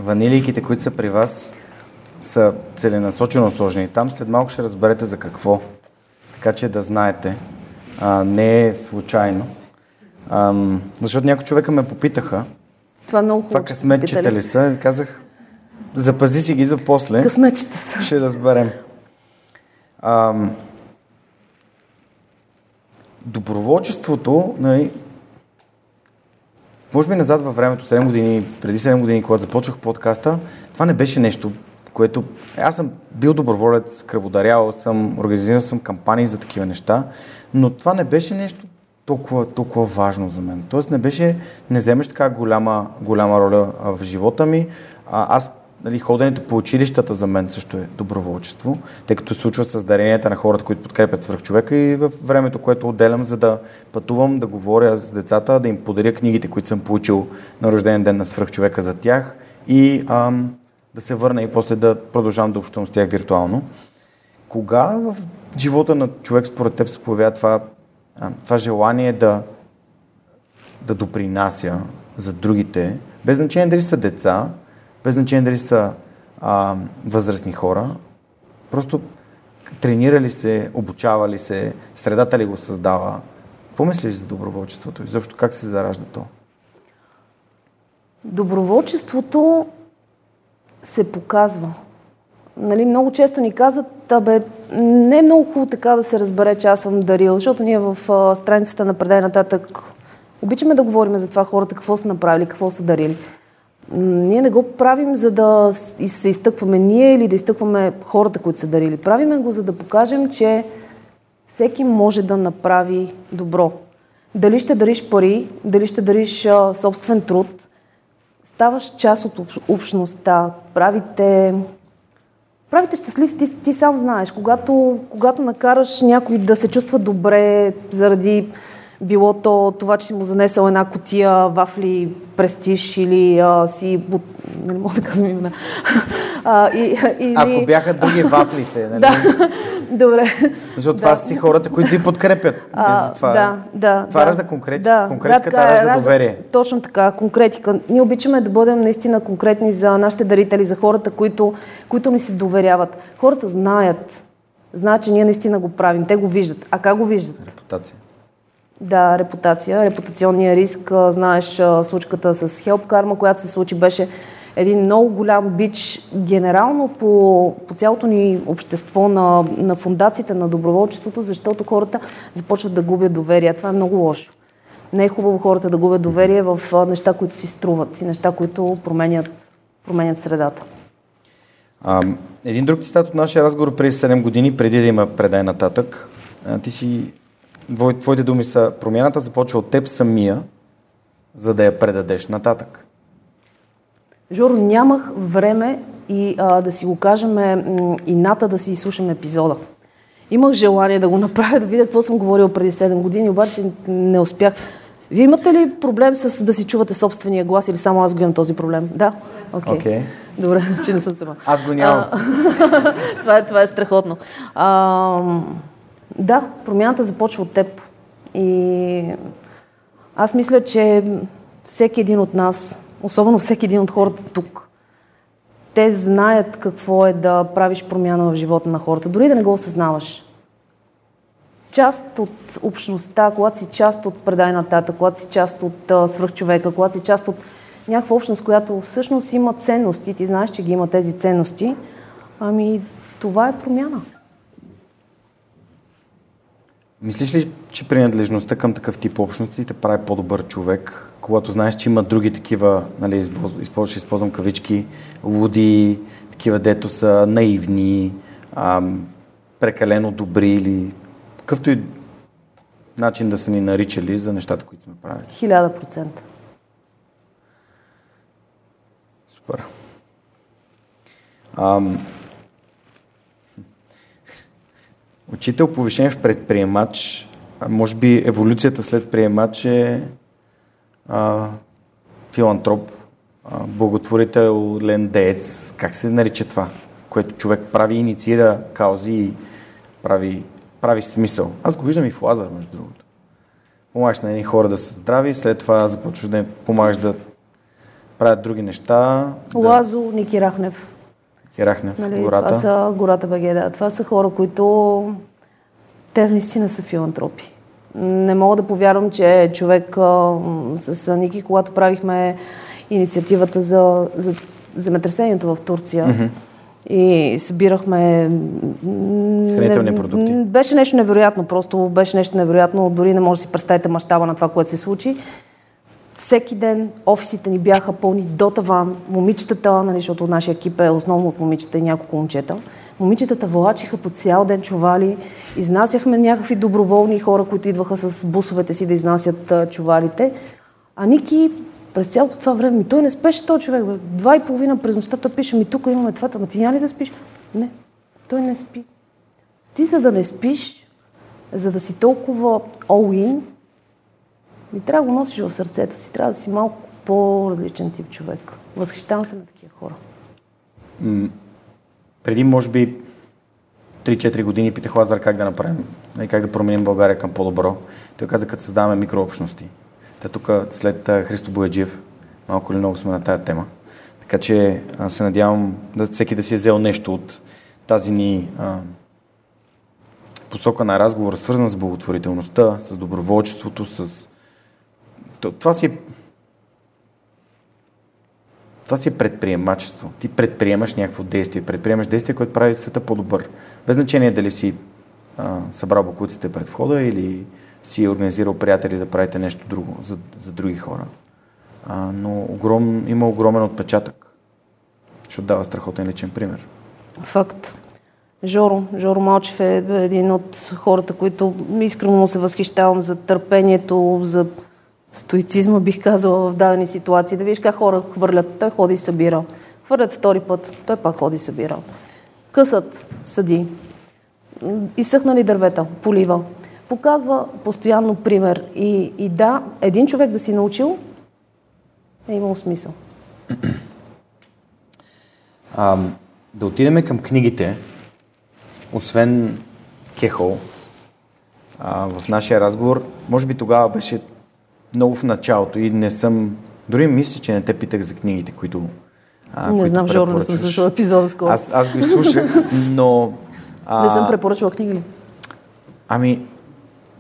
Ванилийките, които са при вас, са целенасочено сложени там. След малко ще разберете за какво. Така че да знаете. А, не е случайно. А, защото някои човека ме попитаха. Това е много хубаво. Това късметчета ли са? И казах, запази си ги за после. Късметчета са. Ще разберем. А, доброволчеството, нали, може би назад във времето, 7 години, преди 7 години, когато започнах подкаста, това не беше нещо, което... Аз съм бил доброволец, кръводарял съм, организирал съм кампании за такива неща, но това не беше нещо толкова, толкова важно за мен. Тоест не беше, не вземеш така голяма, голяма роля в живота ми. А, аз нали, ходенето по училищата за мен също е доброволчество, тъй като случва с даренията на хората, които подкрепят свръхчовека и в времето, което отделям, за да пътувам, да говоря с децата, да им подаря книгите, които съм получил на рожден ден на свръхчовека за тях и ам, да се върна и после да продължавам да общувам с тях виртуално. Кога в живота на човек според теб се появява това, това желание да, да допринася за другите, без значение дали са деца, без значение дали са а, възрастни хора, просто тренирали се, обучавали се, средата ли го създава. Какво мислиш за доброволчеството и защо как се заражда то? Доброволчеството се показва. Нали, много често ни казват, бе, не е много хубаво така да се разбере, че аз съм дарил, защото ние в а, страницата на предай нататък обичаме да говорим за това хората какво са направили, какво са дарили. Ние не го правим за да се изтъкваме ние или да изтъкваме хората, които са дарили. Правиме го за да покажем, че всеки може да направи добро. Дали ще дариш пари, дали ще дариш а, собствен труд, ставаш част от общността, правите, правите щастлив, ти, ти сам знаеш. Когато, когато накараш някой да се чувства добре заради било то това, че си му занесъл една котия вафли престиж или а, си... Не мога да казвам имена. (laughs) А, и, или... Ако бяха други вафлите, (laughs) нали? да, добре. Защото това са си хората, които ви подкрепят. (laughs) А, за това. Да, да. Това да. ражда конкрет... да, конкретиката, да, ражда, ражда доверие. Точно така, конкретика. Ние обичаме да бъдем наистина конкретни за нашите дарители, за хората, които, които ни се доверяват. Хората знаят, знаят, че ние наистина го правим. Те го виждат. А как го виждат? Репутация. Да, репутация, репутационния риск. Знаеш, случката с Help Karma, която се случи, беше един много голям бич генерално по, по цялото ни общество на, на фундациите на доброволчеството, защото хората започват да губят доверие. Това е много лошо. Не е хубаво хората да губят доверие в неща, които си струват и неща, които променят, променят средата. А, един друг цитат от нашия разговор преди 7 години, преди да има предай нататък. Ти си Твоите думи са, промяната започва от теб самия, за да я предадеш нататък. Жоро, нямах време и а, да си го кажем и ната да си слушам епизода. Имах желание да го (laughs) направя, да видя какво съм говорил преди 7 години, обаче не успях. Вие имате ли проблем с да си чувате собствения глас или само аз го имам този проблем? Да? Окей. Okay. okay. Добре, (laughs) че не съм сама. Аз го нямам. (laughs) това, е, това е страхотно. А, да, промяната започва от теб. И аз мисля, че всеки един от нас, особено всеки един от хората тук, те знаят какво е да правиш промяна в живота на хората, дори да не го осъзнаваш. Част от общността, когато си част от предай нататък, когато си част от свръхчовека, когато си част от някаква общност, която всъщност има ценности, ти знаеш, че ги има тези ценности, ами това е промяна. Мислиш ли, че принадлежността към такъв тип общности те прави по-добър човек, когато знаеш, че има други такива, нали, използвам, ще използвам кавички, луди, такива дето са наивни, ам, прекалено добри или какъвто и начин да са ни наричали за нещата, които сме правили? Хиляда процента. Супер. Ам, Учител повишен в предприемач. А може би еволюцията след приемач е а, филантроп, а, благотворителен деец. Как се нарича това? Което човек прави, инициира каузи и прави, прави смисъл. Аз го виждам и в Лазар, между другото. Помагаш на едни хора да са здрави, след това започваш да помагаш да правят други неща. Лазо, да... Ники Рахнев. Херахнев, нали, гората. Това са гората БГ, да. Това са хора, които те наистина са филантропи. Не мога да повярвам, че човек а, с Ники, когато правихме инициативата за, за земетресението в Турция, mm-hmm. и събирахме... Хранителни продукти. Беше нещо невероятно, просто беше нещо невероятно. Дори не може да си представите мащаба на това, което се случи всеки ден офисите ни бяха пълни до таван. Момичетата, нали, защото нашия екип е основно от момичета и няколко момчета. Момичетата влачиха по цял ден чували, изнасяхме някакви доброволни хора, които идваха с бусовете си да изнасят чувалите. А Ники през цялото това време, ми той не спеше този човек. Бе. Два и половина през нощта той пише, ми тук имаме това, ама ти няма ли да спиш? Не, той не спи. Ти за да не спиш, за да си толкова all-in, ми трябва да го носиш в сърцето си. Трябва да си малко по-различен тип човек. Възхищавам се на такива хора. Преди, може би, 3-4 години питах Лазар как да направим, нали, как да променим България към по-добро. Той каза, като създаваме микрообщности. Та тук след Христо Бояджиев, малко или много сме на тая тема. Така че се надявам да всеки да си е взел нещо от тази ни а, посока на разговор, свързана с благотворителността, с доброволчеството, с това си е това си е предприемачество. Ти предприемаш някакво действие, предприемаш действие, което прави света по-добър. Без значение дали си а, събрал бокуците пред входа или си организирал приятели да правите нещо друго за, за други хора. А, но огром, има огромен отпечатък, защото дава страхотен личен пример. Факт. Жоро, Жоро Малчев е един от хората, които искрено се възхищавам за търпението, за стоицизма, бих казала, в дадени ситуации. Да видиш как хора хвърлят, той ходи и събира. Хвърлят втори път, той пак ходи и събира. Късат, съди. Изсъхнали дървета, полива. Показва постоянно пример. И, и да, един човек да си научил, е имал смисъл. А, да отидем към книгите, освен Кехол, а, в нашия разговор, може би тогава беше много в началото и не съм... Дори мисля, че не те питах за книгите, които а, Не знам, Жоро, не съм слушала епизода скоро. Аз, аз го изслушах, (laughs) но... А... Не съм препоръчвала книги ли? Ами,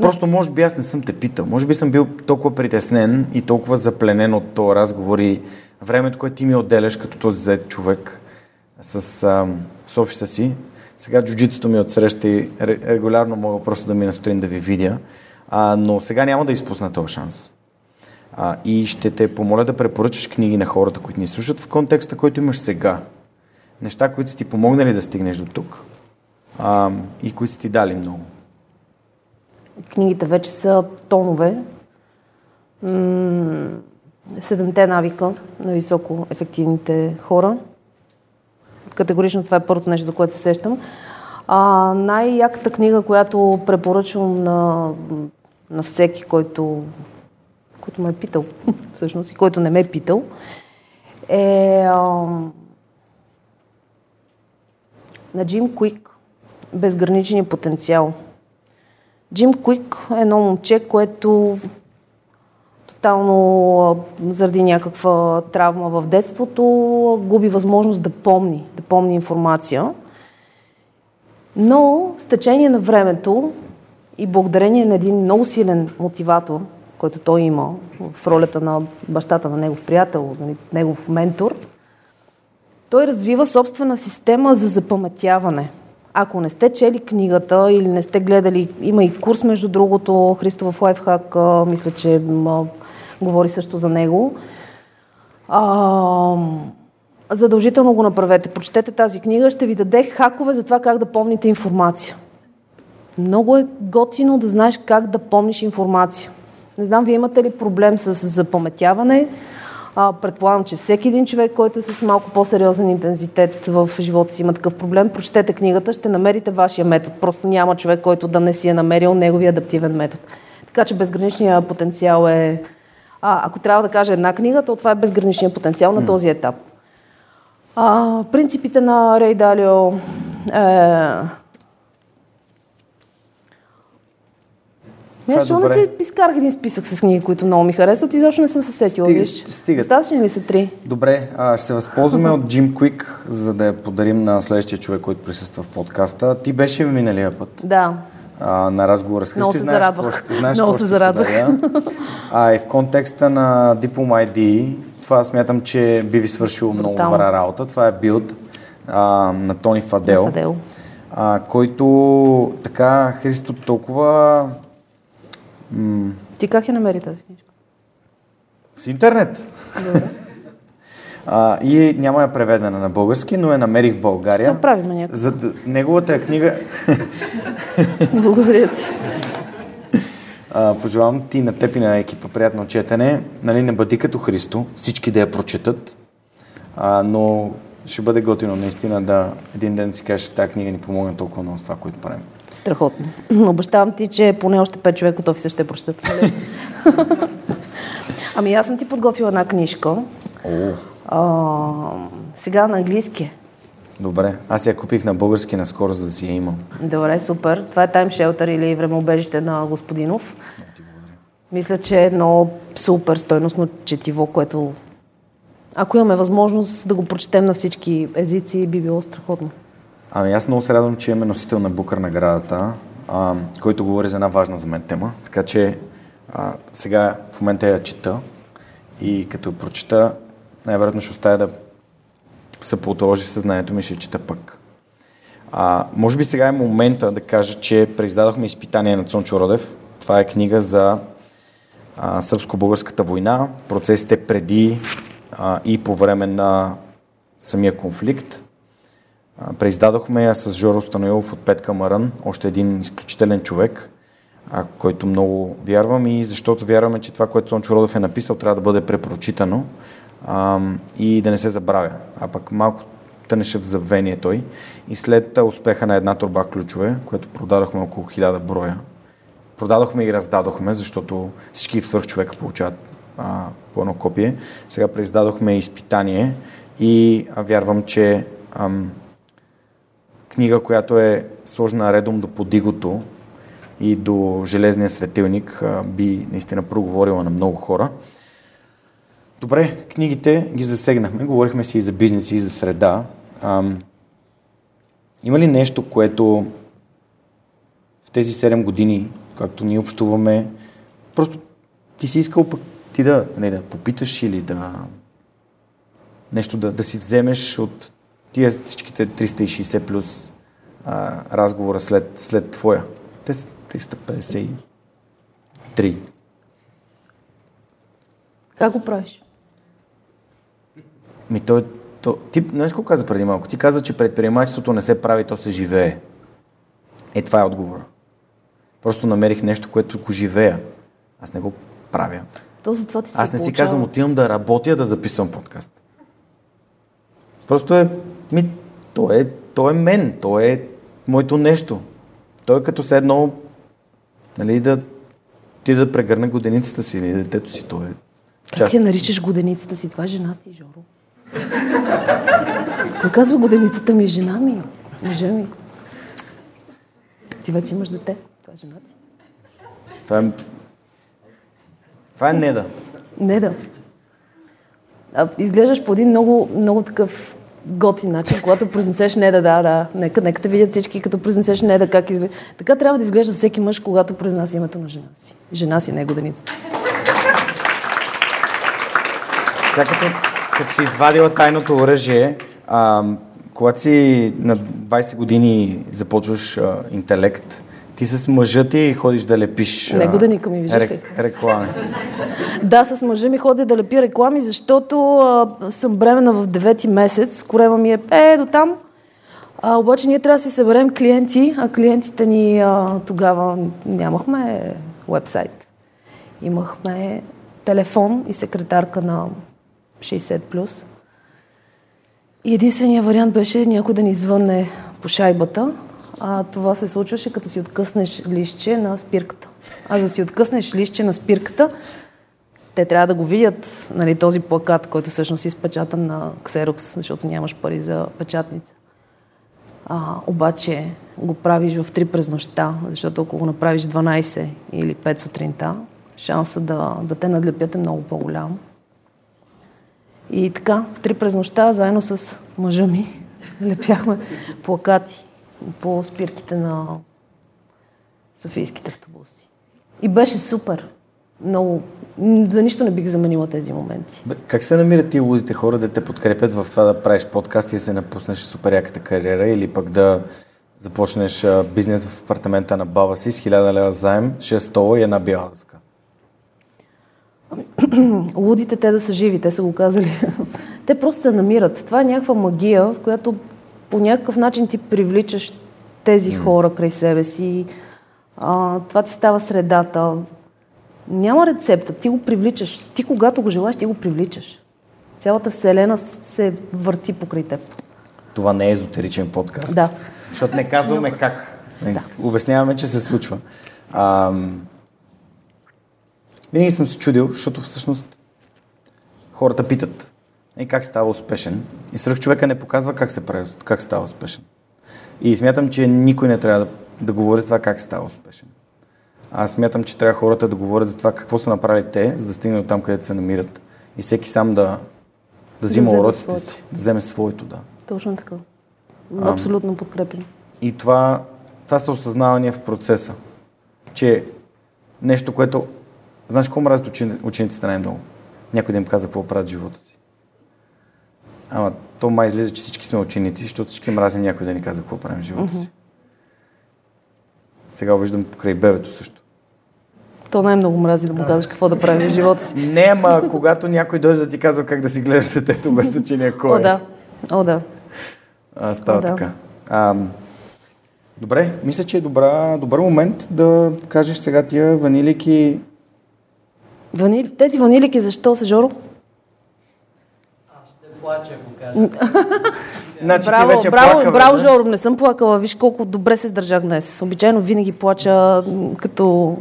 просто може би аз не съм те питал. Може би съм бил толкова притеснен и толкова запленен от този разговор и времето, което ти ми отделяш като този зает човек с, а, с офиса си. Сега джуджитото ми отсреща и регулярно мога просто да ми сутрин да ви видя. А, но сега няма да изпусна този шанс. А, и ще те помоля да препоръчаш книги на хората, които ни слушат в контекста, който имаш сега. Неща, които са ти помогнали да стигнеш до тук а, и които са ти дали много. Книгите вече са тонове. Седемте навика на високо ефективните хора. Категорично това е първото нещо, за което се сещам. А, най-яката книга, която препоръчвам на, на всеки, който който ме е питал, (laughs) всъщност, и който не ме е питал, е на Джим Куик Безграничния потенциал. Джим Куик е едно момче, което тотално заради някаква травма в детството губи възможност да помни, да помни информация. Но с течение на времето и благодарение на един много силен мотиватор, който той има в ролята на бащата на негов приятел, нали, негов ментор, той развива собствена система за запаметяване. Ако не сте чели книгата или не сте гледали, има и курс, между другото, Христов Лайфхак, мисля, че говори също за него. А, задължително го направете. Прочетете тази книга, ще ви даде хакове за това как да помните информация. Много е готино да знаеш как да помниш информация. Не знам, вие имате ли проблем с запаметяване? А, предполагам, че всеки един човек, който е с малко по-сериозен интензитет в живота си има такъв проблем, прочетете книгата, ще намерите вашия метод. Просто няма човек, който да не си е намерил неговия адаптивен метод. Така че безграничният потенциал е... А, ако трябва да кажа една книга, то това е безграничният потенциал на този етап. А, принципите на Рей Далио е, Не, защо не си изкарах един списък с книги, които много ми харесват и защо не съм се сетила. Стига, стига. Достатъчни ли са три? Добре, а, ще се възползваме от Джим Куик, за да я подарим на следващия човек, който присъства в подкаста. Ти беше миналия път. Да. А, на разговора с Христо. Много се знаеш, зарадвах. Какво, знаеш Много се зарадвах. А и в контекста на Diplom ID, това смятам, че би ви свършило много добра работа. Това е билд а, на Тони Фадел. Фадел. А, който така Христо толкова М- Ти как я намери тази книжка? С интернет. Добре. (laughs) А, и няма я преведена на български, но я намерих в България. Ще правим някакво. За неговата книга... (laughs) Благодаря ти. (laughs) А, пожелавам ти на теб и на екипа приятно четене. Нали, не бъди като Христо, всички да я прочетат, а, но ще бъде готино наистина да един ден си кажеш, тази книга ни помогна толкова много с това, което правим. Страхотно. Обещавам ти, че поне още пет човека от офиса ще прочитат. Нали? (laughs) ами аз съм ти подготвила една книжка. О. А, сега на английски. Добре. Аз я купих на български наскоро, за да си я имам. Добре, супер. Това е Time Shelter или времеобежище на Господинов. Мисля, че е едно супер стойностно четиво, което ако имаме възможност да го прочетем на всички езици, би било страхотно. Ами аз много се радвам, че имаме носител на Букър наградата, а, който говори за една важна за мен тема. Така че а, сега в момента я чета и като прочета, най-вероятно ще оставя да се поотложи съзнанието ми ще чета пък. А, може би сега е момента да кажа, че преиздадохме изпитание на Цончо Родев. Това е книга за а, сръбско-българската война, процесите преди а, и по време на самия конфликт. Преиздадохме я с Жоро Станоилов от Петка Марън, още един изключителен човек, който много вярвам и защото вярваме, че това, което Сончо Родов е написал, трябва да бъде препрочитано и да не се забравя. А пък малко тънеше в забвение той. И след успеха на една турба ключове, което продадохме около 1000 броя, продадохме и раздадохме, защото всички в свърх човека получават а, по едно копие. Сега преиздадохме изпитание и а, вярвам, че ам, книга, която е сложена редом до подигото и до железния светилник, би наистина проговорила на много хора. Добре, книгите ги засегнахме, говорихме си и за бизнес и за среда. Ам, има ли нещо, което в тези 7 години, както ние общуваме, просто ти си искал пък ти да, не, да попиташ или да нещо да, да си вземеш от тия всичките 360 плюс а, разговора след, след твоя. Те са 353. Как го правиш? Ми той, то, ти, знаеш какво каза преди малко? Ти каза, че предприемачеството не се прави, то се живее. Е, това е отговора. Просто намерих нещо, което го живея. Аз не го правя. То за това ти Аз не си казвам, отивам да работя, да записвам подкаст. Просто е, ми, то е, то е мен, то е моето нещо. Той е като се едно, нали, да ти да прегърне годеницата си или детето си. Той е как я наричаш годеницата си? Това е жена ти, Жоро. Кой казва годеницата ми е жена ми? Мъжа ми. Ти вече имаш дете. Това е жена ти. Това е... Това е Неда. Не да. А, изглеждаш по един много, много такъв готин начин, когато произнесеш не да, да, да. Нека, нека те видят всички, като произнесеш не да, как изглежда. Така трябва да изглежда всеки мъж, когато произнася името на жена си. Жена си, не годеницата си. Сега като, като си извадила тайното оръжие, а, когато си на 20 години започваш а, интелект, ти с мъжа ти ходиш да лепиш Не годеника ми, виждаш рек, реклами. Да, с мъжа ми ходя да лепи реклами, защото а, съм бременна в девети месец. Корема ми е, е до там. А, обаче ние трябва да си съберем клиенти, а клиентите ни а, тогава нямахме вебсайт. Имахме телефон и секретарка на 60+. плюс. И единственият вариант беше някой да ни звънне по шайбата. А това се случваше като си откъснеш лище на спирката. А за да си откъснеш лище на спирката, те трябва да го видят, нали, този плакат, който всъщност е изпечатан на ксерокс, защото нямаш пари за печатница. А, обаче го правиш в 3 през нощта, защото ако го направиш 12 или 5 сутринта, шанса да, да те надлепят е много по-голям. И така, в 3 през нощта, заедно с мъжа ми, (laughs) лепяхме плакати по спирките на софийските автобуси. И беше супер. Много. За нищо не бих заменила тези моменти. Бе, Как се намират ти лудите хора да те подкрепят в това да правиш подкаст и да се напуснеш супер яката кариера или пък да започнеш бизнес в апартамента на баба си с 1000 лева заем, 6 стола и една бяла дъска? (clears throat) Лудите те да са живи, те са го казали. (laughs) те просто се намират. Това е някаква магия, в която по някакъв начин ти привличаш тези хора край себе си. А, това ти става средата. Няма рецепта, ти го привличаш. Ти когато го желаеш, ти го привличаш. Цялата вселена се върти покрай теб. Това не е езотеричен подкаст. Да. Защото не казваме как. Не, Да. Обясняваме, че се случва. А, винаги съм се чудил, защото всъщност хората питат и как става успешен. И свръх човека не показва как се прави, как става успешен. И смятам, че никой не трябва да, да говори за това как става успешен. Аз смятам, че трябва хората да говорят за това какво са направили те, за да стигнат там, където се намират. И всеки сам да, да взима вземе уроците своето. си, да вземе своето, да. Точно така. Абсолютно подкрепям. И това, това са осъзнавания в процеса. Че нещо, което... Знаеш какво мразят учени, учениците най-много? Някой да им каза какво правят живота си. Ама то май излиза, че всички сме ученици, защото всички мразим някой да ни казва какво правим в живота си. Сега го виждам покрай бебето също. То най-много мрази да му казваш какво да прави в живота си. Не, ама когато някой дойде да ти казва как да си гледаш детето, без значение кой О, е. да. О, да. А, става О, да. така. А, добре, мисля, че е добра, добър момент да кажеш сега тия ванилики. Ванили... Тези ванилики защо са, Жоро? Ще плача, ако кажа. (laughs) Значи браво, ти вече браво, плака, браво. Жоро, не съм плакала. Виж колко добре се издържах днес. Обичайно винаги плача като...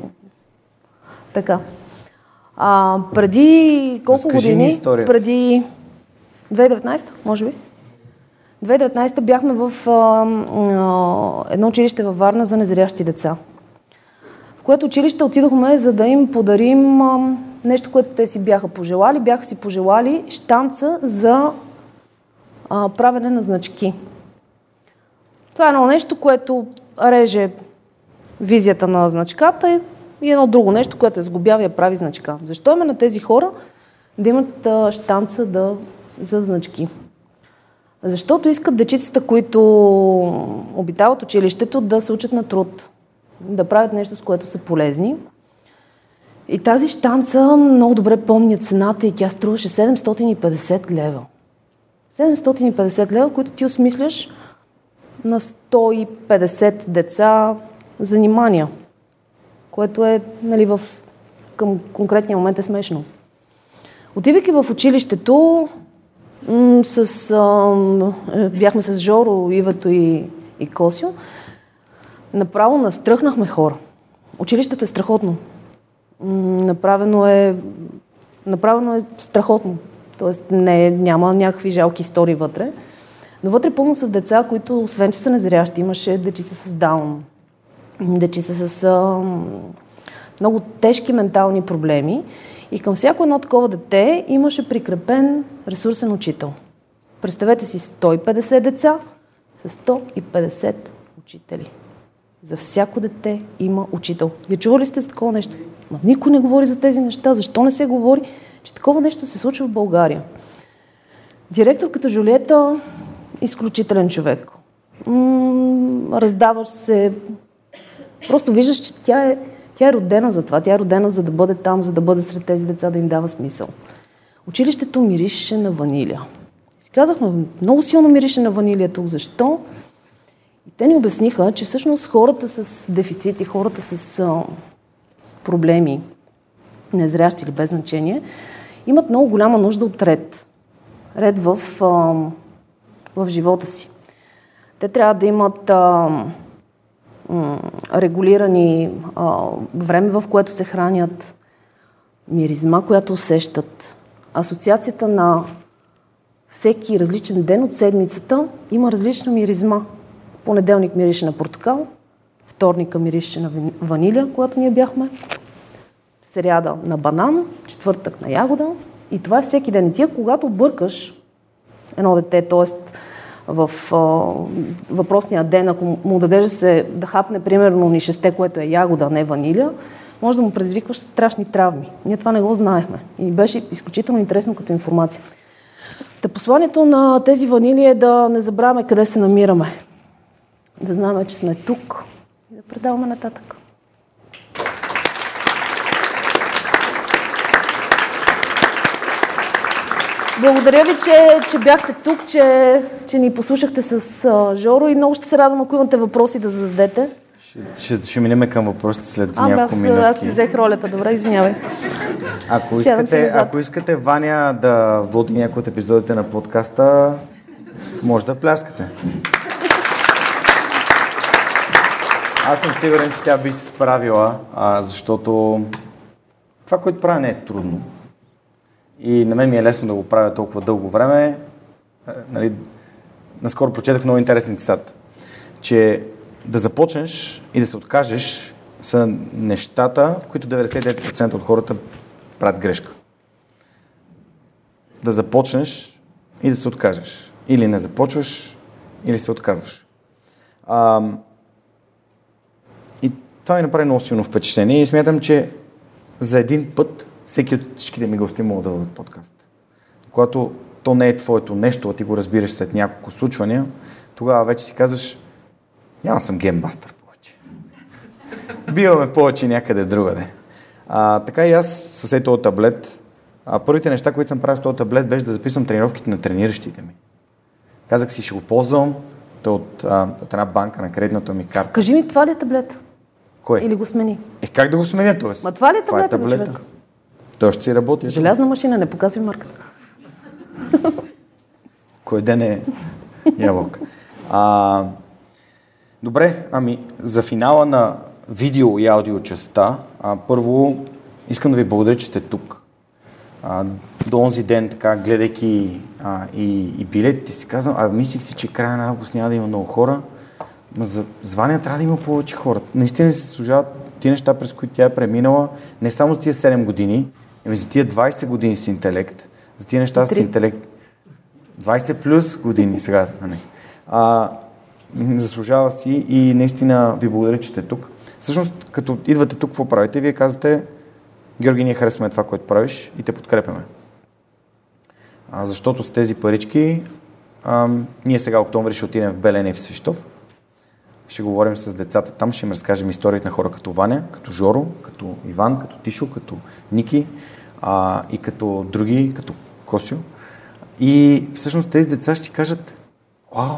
Така. А, преди колко ни години? Преди 2019, може би? 2019 бяхме в а, а, едно училище във Варна за незрящи деца. В което училище отидохме, за да им подарим а, нещо, което те си бяха пожелали. Бяха си пожелали штанца за а, правене на значки. Това е едно нещо, което реже визията на значката и едно друго нещо, което е сгубява и я прави значка. Защо има на тези хора да имат а, штанца да, за значки? Защото искат дечицата, които обитават училището, да се учат на труд, да правят нещо, с което са полезни. И тази штанца много добре помня цената и тя струваше 750 лева. 750 лева, които ти осмисляш на 150 деца занимания, което е нали, в, към конкретния момент е смешно. Отивайки в училището, м- с, ам, е, бяхме с Жоро, Ивето и, и Косио, направо настръхнахме хора. Училището е страхотно. Направено е, направено е страхотно. Тоест не, няма някакви жалки истории вътре. Но вътре пълно с деца, които, освен че са незрящи, имаше дечица с даун, дечица с а, много тежки ментални проблеми. И към всяко едно такова дете имаше прикрепен ресурсен учител. Представете си 150 деца с 150 учители. За всяко дете има учител. Вие чували сте за такова нещо? Ма никой не говори за тези неща. Защо не се говори, че такова нещо се случва в България? Директор като Жулиета, изключителен човек. М- раздаваш се. Просто виждаш, че тя е, тя е родена за това. Тя е родена за да бъде там, за да бъде сред тези деца, да им дава смисъл. Училището мирише на ванилия. Казахме, много силно мирише на ванилия тук. Защо? И те ни обясниха, че всъщност хората с дефицити, хората с проблеми, незрящи или без значение, имат много голяма нужда от ред. Ред в, в живота си. Те трябва да имат а, регулирани а, време, в което се хранят, миризма, която усещат. Асоциацията на всеки различен ден от седмицата има различна миризма. Понеделник мирише на портокал, вторника мирише на ваниля, когато ние бяхме, сряда на банан, четвъртък на ягода. И това е всеки ден. И тия, когато бъркаш едно дете, т.е. в а, въпросния ден, ако му дадеш да, се, да хапне примерно нишесте, което е ягода, а не ваниля, може да му предизвикваш страшни травми. Ние това не го знаехме. И беше изключително интересно като информация. Та посланието на тези ванили е да не забравяме къде се намираме. Да знаем, че сме тук предаваме нататък. Благодаря ви, че, че бяхте тук, че, че ни послушахте с а, Жоро и много ще се радвам, ако имате въпроси да зададете. Ще, ще, ще минем към въпросите след а, няколко аз, минутки. аз ти взех ролята, добре, извинявай. Ако Сядам искате, ако искате Ваня да води някои от епизодите на подкаста, може да пляскате. Аз съм сигурен, че тя би се справила, а, защото това, което правя, не е трудно. И на мен ми е лесно да го правя толкова дълго време. Е, Нали, наскоро прочетах много интересен цитат, че да започнеш и да се откажеш са нещата, в които 99% от хората правят грешка. Да започнеш и да се откажеш. Или не започваш, или се отказваш. А, това ми направи много силно впечатление и смятам, че за един път всеки от всичките ми гости могат да водят подкаст. Когато то не е твоето нещо, а ти го разбираш след няколко случвания, тогава вече си казваш, няма съм гейммастър повече. Биваме повече някъде другаде. А, така и аз с ето този таблет, а, първите неща, които съм правил с този таблет, беше да записвам тренировките на трениращите ми. Казах си, ще го ползвам, от, а, от една банка на кредитната ми карта. Кажи ми, това ли е таблет? Кой? Или го смени? Е, как да го сменя, т.е.? Ма това ли е таблета, бе, човек? Той ще си работи. Желязна машина, не показвай марката. (laughs) Кой ден е ябълка. А, добре, ами за финала на видео и аудио частта, а, първо искам да ви благодаря, че сте тук. А, до онзи ден, така, гледайки а, и, и билетите си казвам, а мислих си, че края на август няма да има много хора, но за звания трябва да има повече хора. Наистина се служават ти неща, през които тя е преминала, не само за тия 7 години, ами за тия 20 години с интелект, за тия неща с Три. интелект. 20 плюс години сега. Нали. А, заслужава си и наистина ви благодаря, че сте тук. Всъщност, като идвате тук, какво правите? Вие казвате, Георги, ние харесваме това, което правиш и те подкрепяме. А, защото с тези парички, а, ние сега октомври ще отидем в Белене и в Свищов. Ще говорим с децата там, ще им разкажем историите на хора като Ваня, като Жоро, като Иван, като Тишо, като Ники а, и като други, като Косио. И всъщност тези деца ще кажат, вау,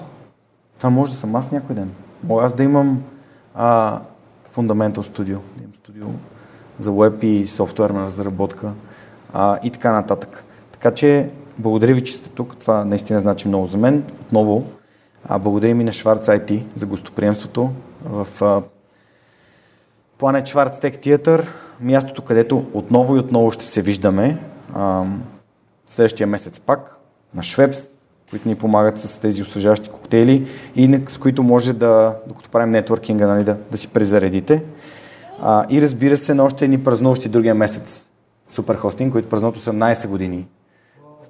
това може да съм аз някой ден. Мога аз да имам а, Fundamental Studio, да имам студио за веб и софтуерна разработка а, и така нататък. Така че благодаря ви, че сте тук. Това наистина значи много за мен. Отново, а, благодаря ми на Шварц IT за гостоприемството в Planet Schwarz Tech Theater, мястото, където отново и отново ще се виждаме. А, следващия месец пак на Швепс, които ни помагат с тези освежаващи коктейли и с които може да, докато правим нетворкинга, нали, да, да си презаредите. А, и разбира се, на още едни празнуващи другия месец Суперхостинг, които празнуват 18 години.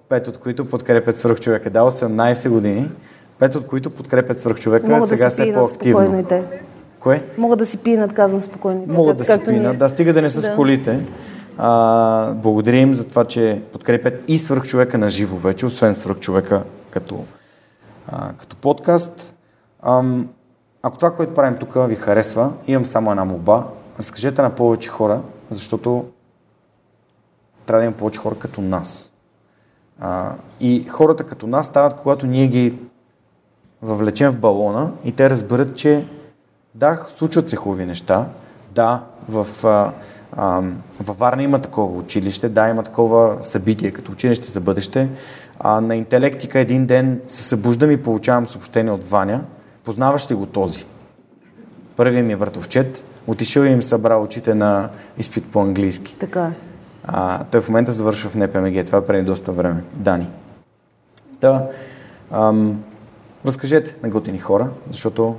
Пет от които подкрепят свръхчовека. Да, 18 години. Пет от които подкрепят свръхчовека. Могат сега да се по-активно. Те. Кое? Могат да си пинат, казвам спокойно. Могат да си пинат, да, стига да не са да. с колите. А, благодарим за това, че подкрепят и свръхчовека на живо вече, освен свръхчовека като, а, като подкаст. Ам, ако това, което правим тук ви харесва, имам само една молба. Разкажете на повече хора, защото трябва да има повече хора като нас. А, и хората като нас стават, когато ние ги въвлечем в балона и те разберат, че да, случват се хубави неща, да, в, а, а, във Варна има такова училище, да, има такова събитие като училище за бъдеще. А, на интелектика един ден се събуждам и получавам съобщение от Ваня. Познаваш ли го този? Първият ми е братовчет. Отишъл и им събрал очите на изпит по английски. Така е. А, той в момента завършва в НПМГ. Това е преди доста време. Дани. Да. Ам, разкажете на готини хора, защото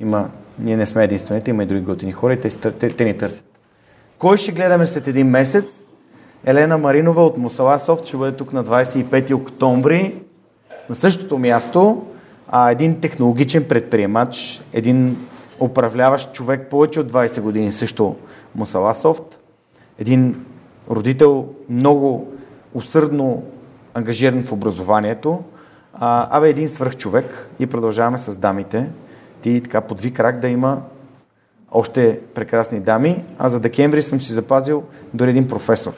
има, ние не сме единствените, има и други готини хора и те, те, те ни търсят. Кой ще гледаме след един месец? Елена Маринова от Мусала Софт ще бъде тук на 25 октомври. На същото място а, един технологичен предприемач, един управляващ човек повече от 20 години също Мусала Софт, един родител много усърдно ангажиран в образованието, а, абе един свръхчовек и продължаваме с дамите. Ти така подви крак да има още прекрасни дами, а за декември съм си запазил дори един професор.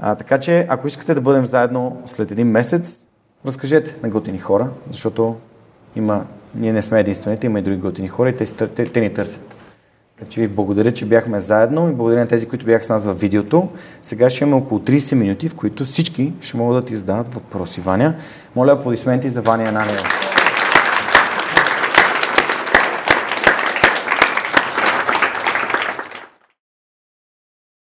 А, така че, ако искате да бъдем заедно след един месец, разкажете на готини хора, защото има, ние не сме единствените, има и други готини хора и те, те, те ни търсят. Че ви благодаря, че бяхме заедно и благодаря на тези, които бяха с нас в видеото. Сега ще имаме около 30 минути, в които всички ще могат да ти зададат въпроси. Ваня, моля аплодисменти за Ваня Ананиева.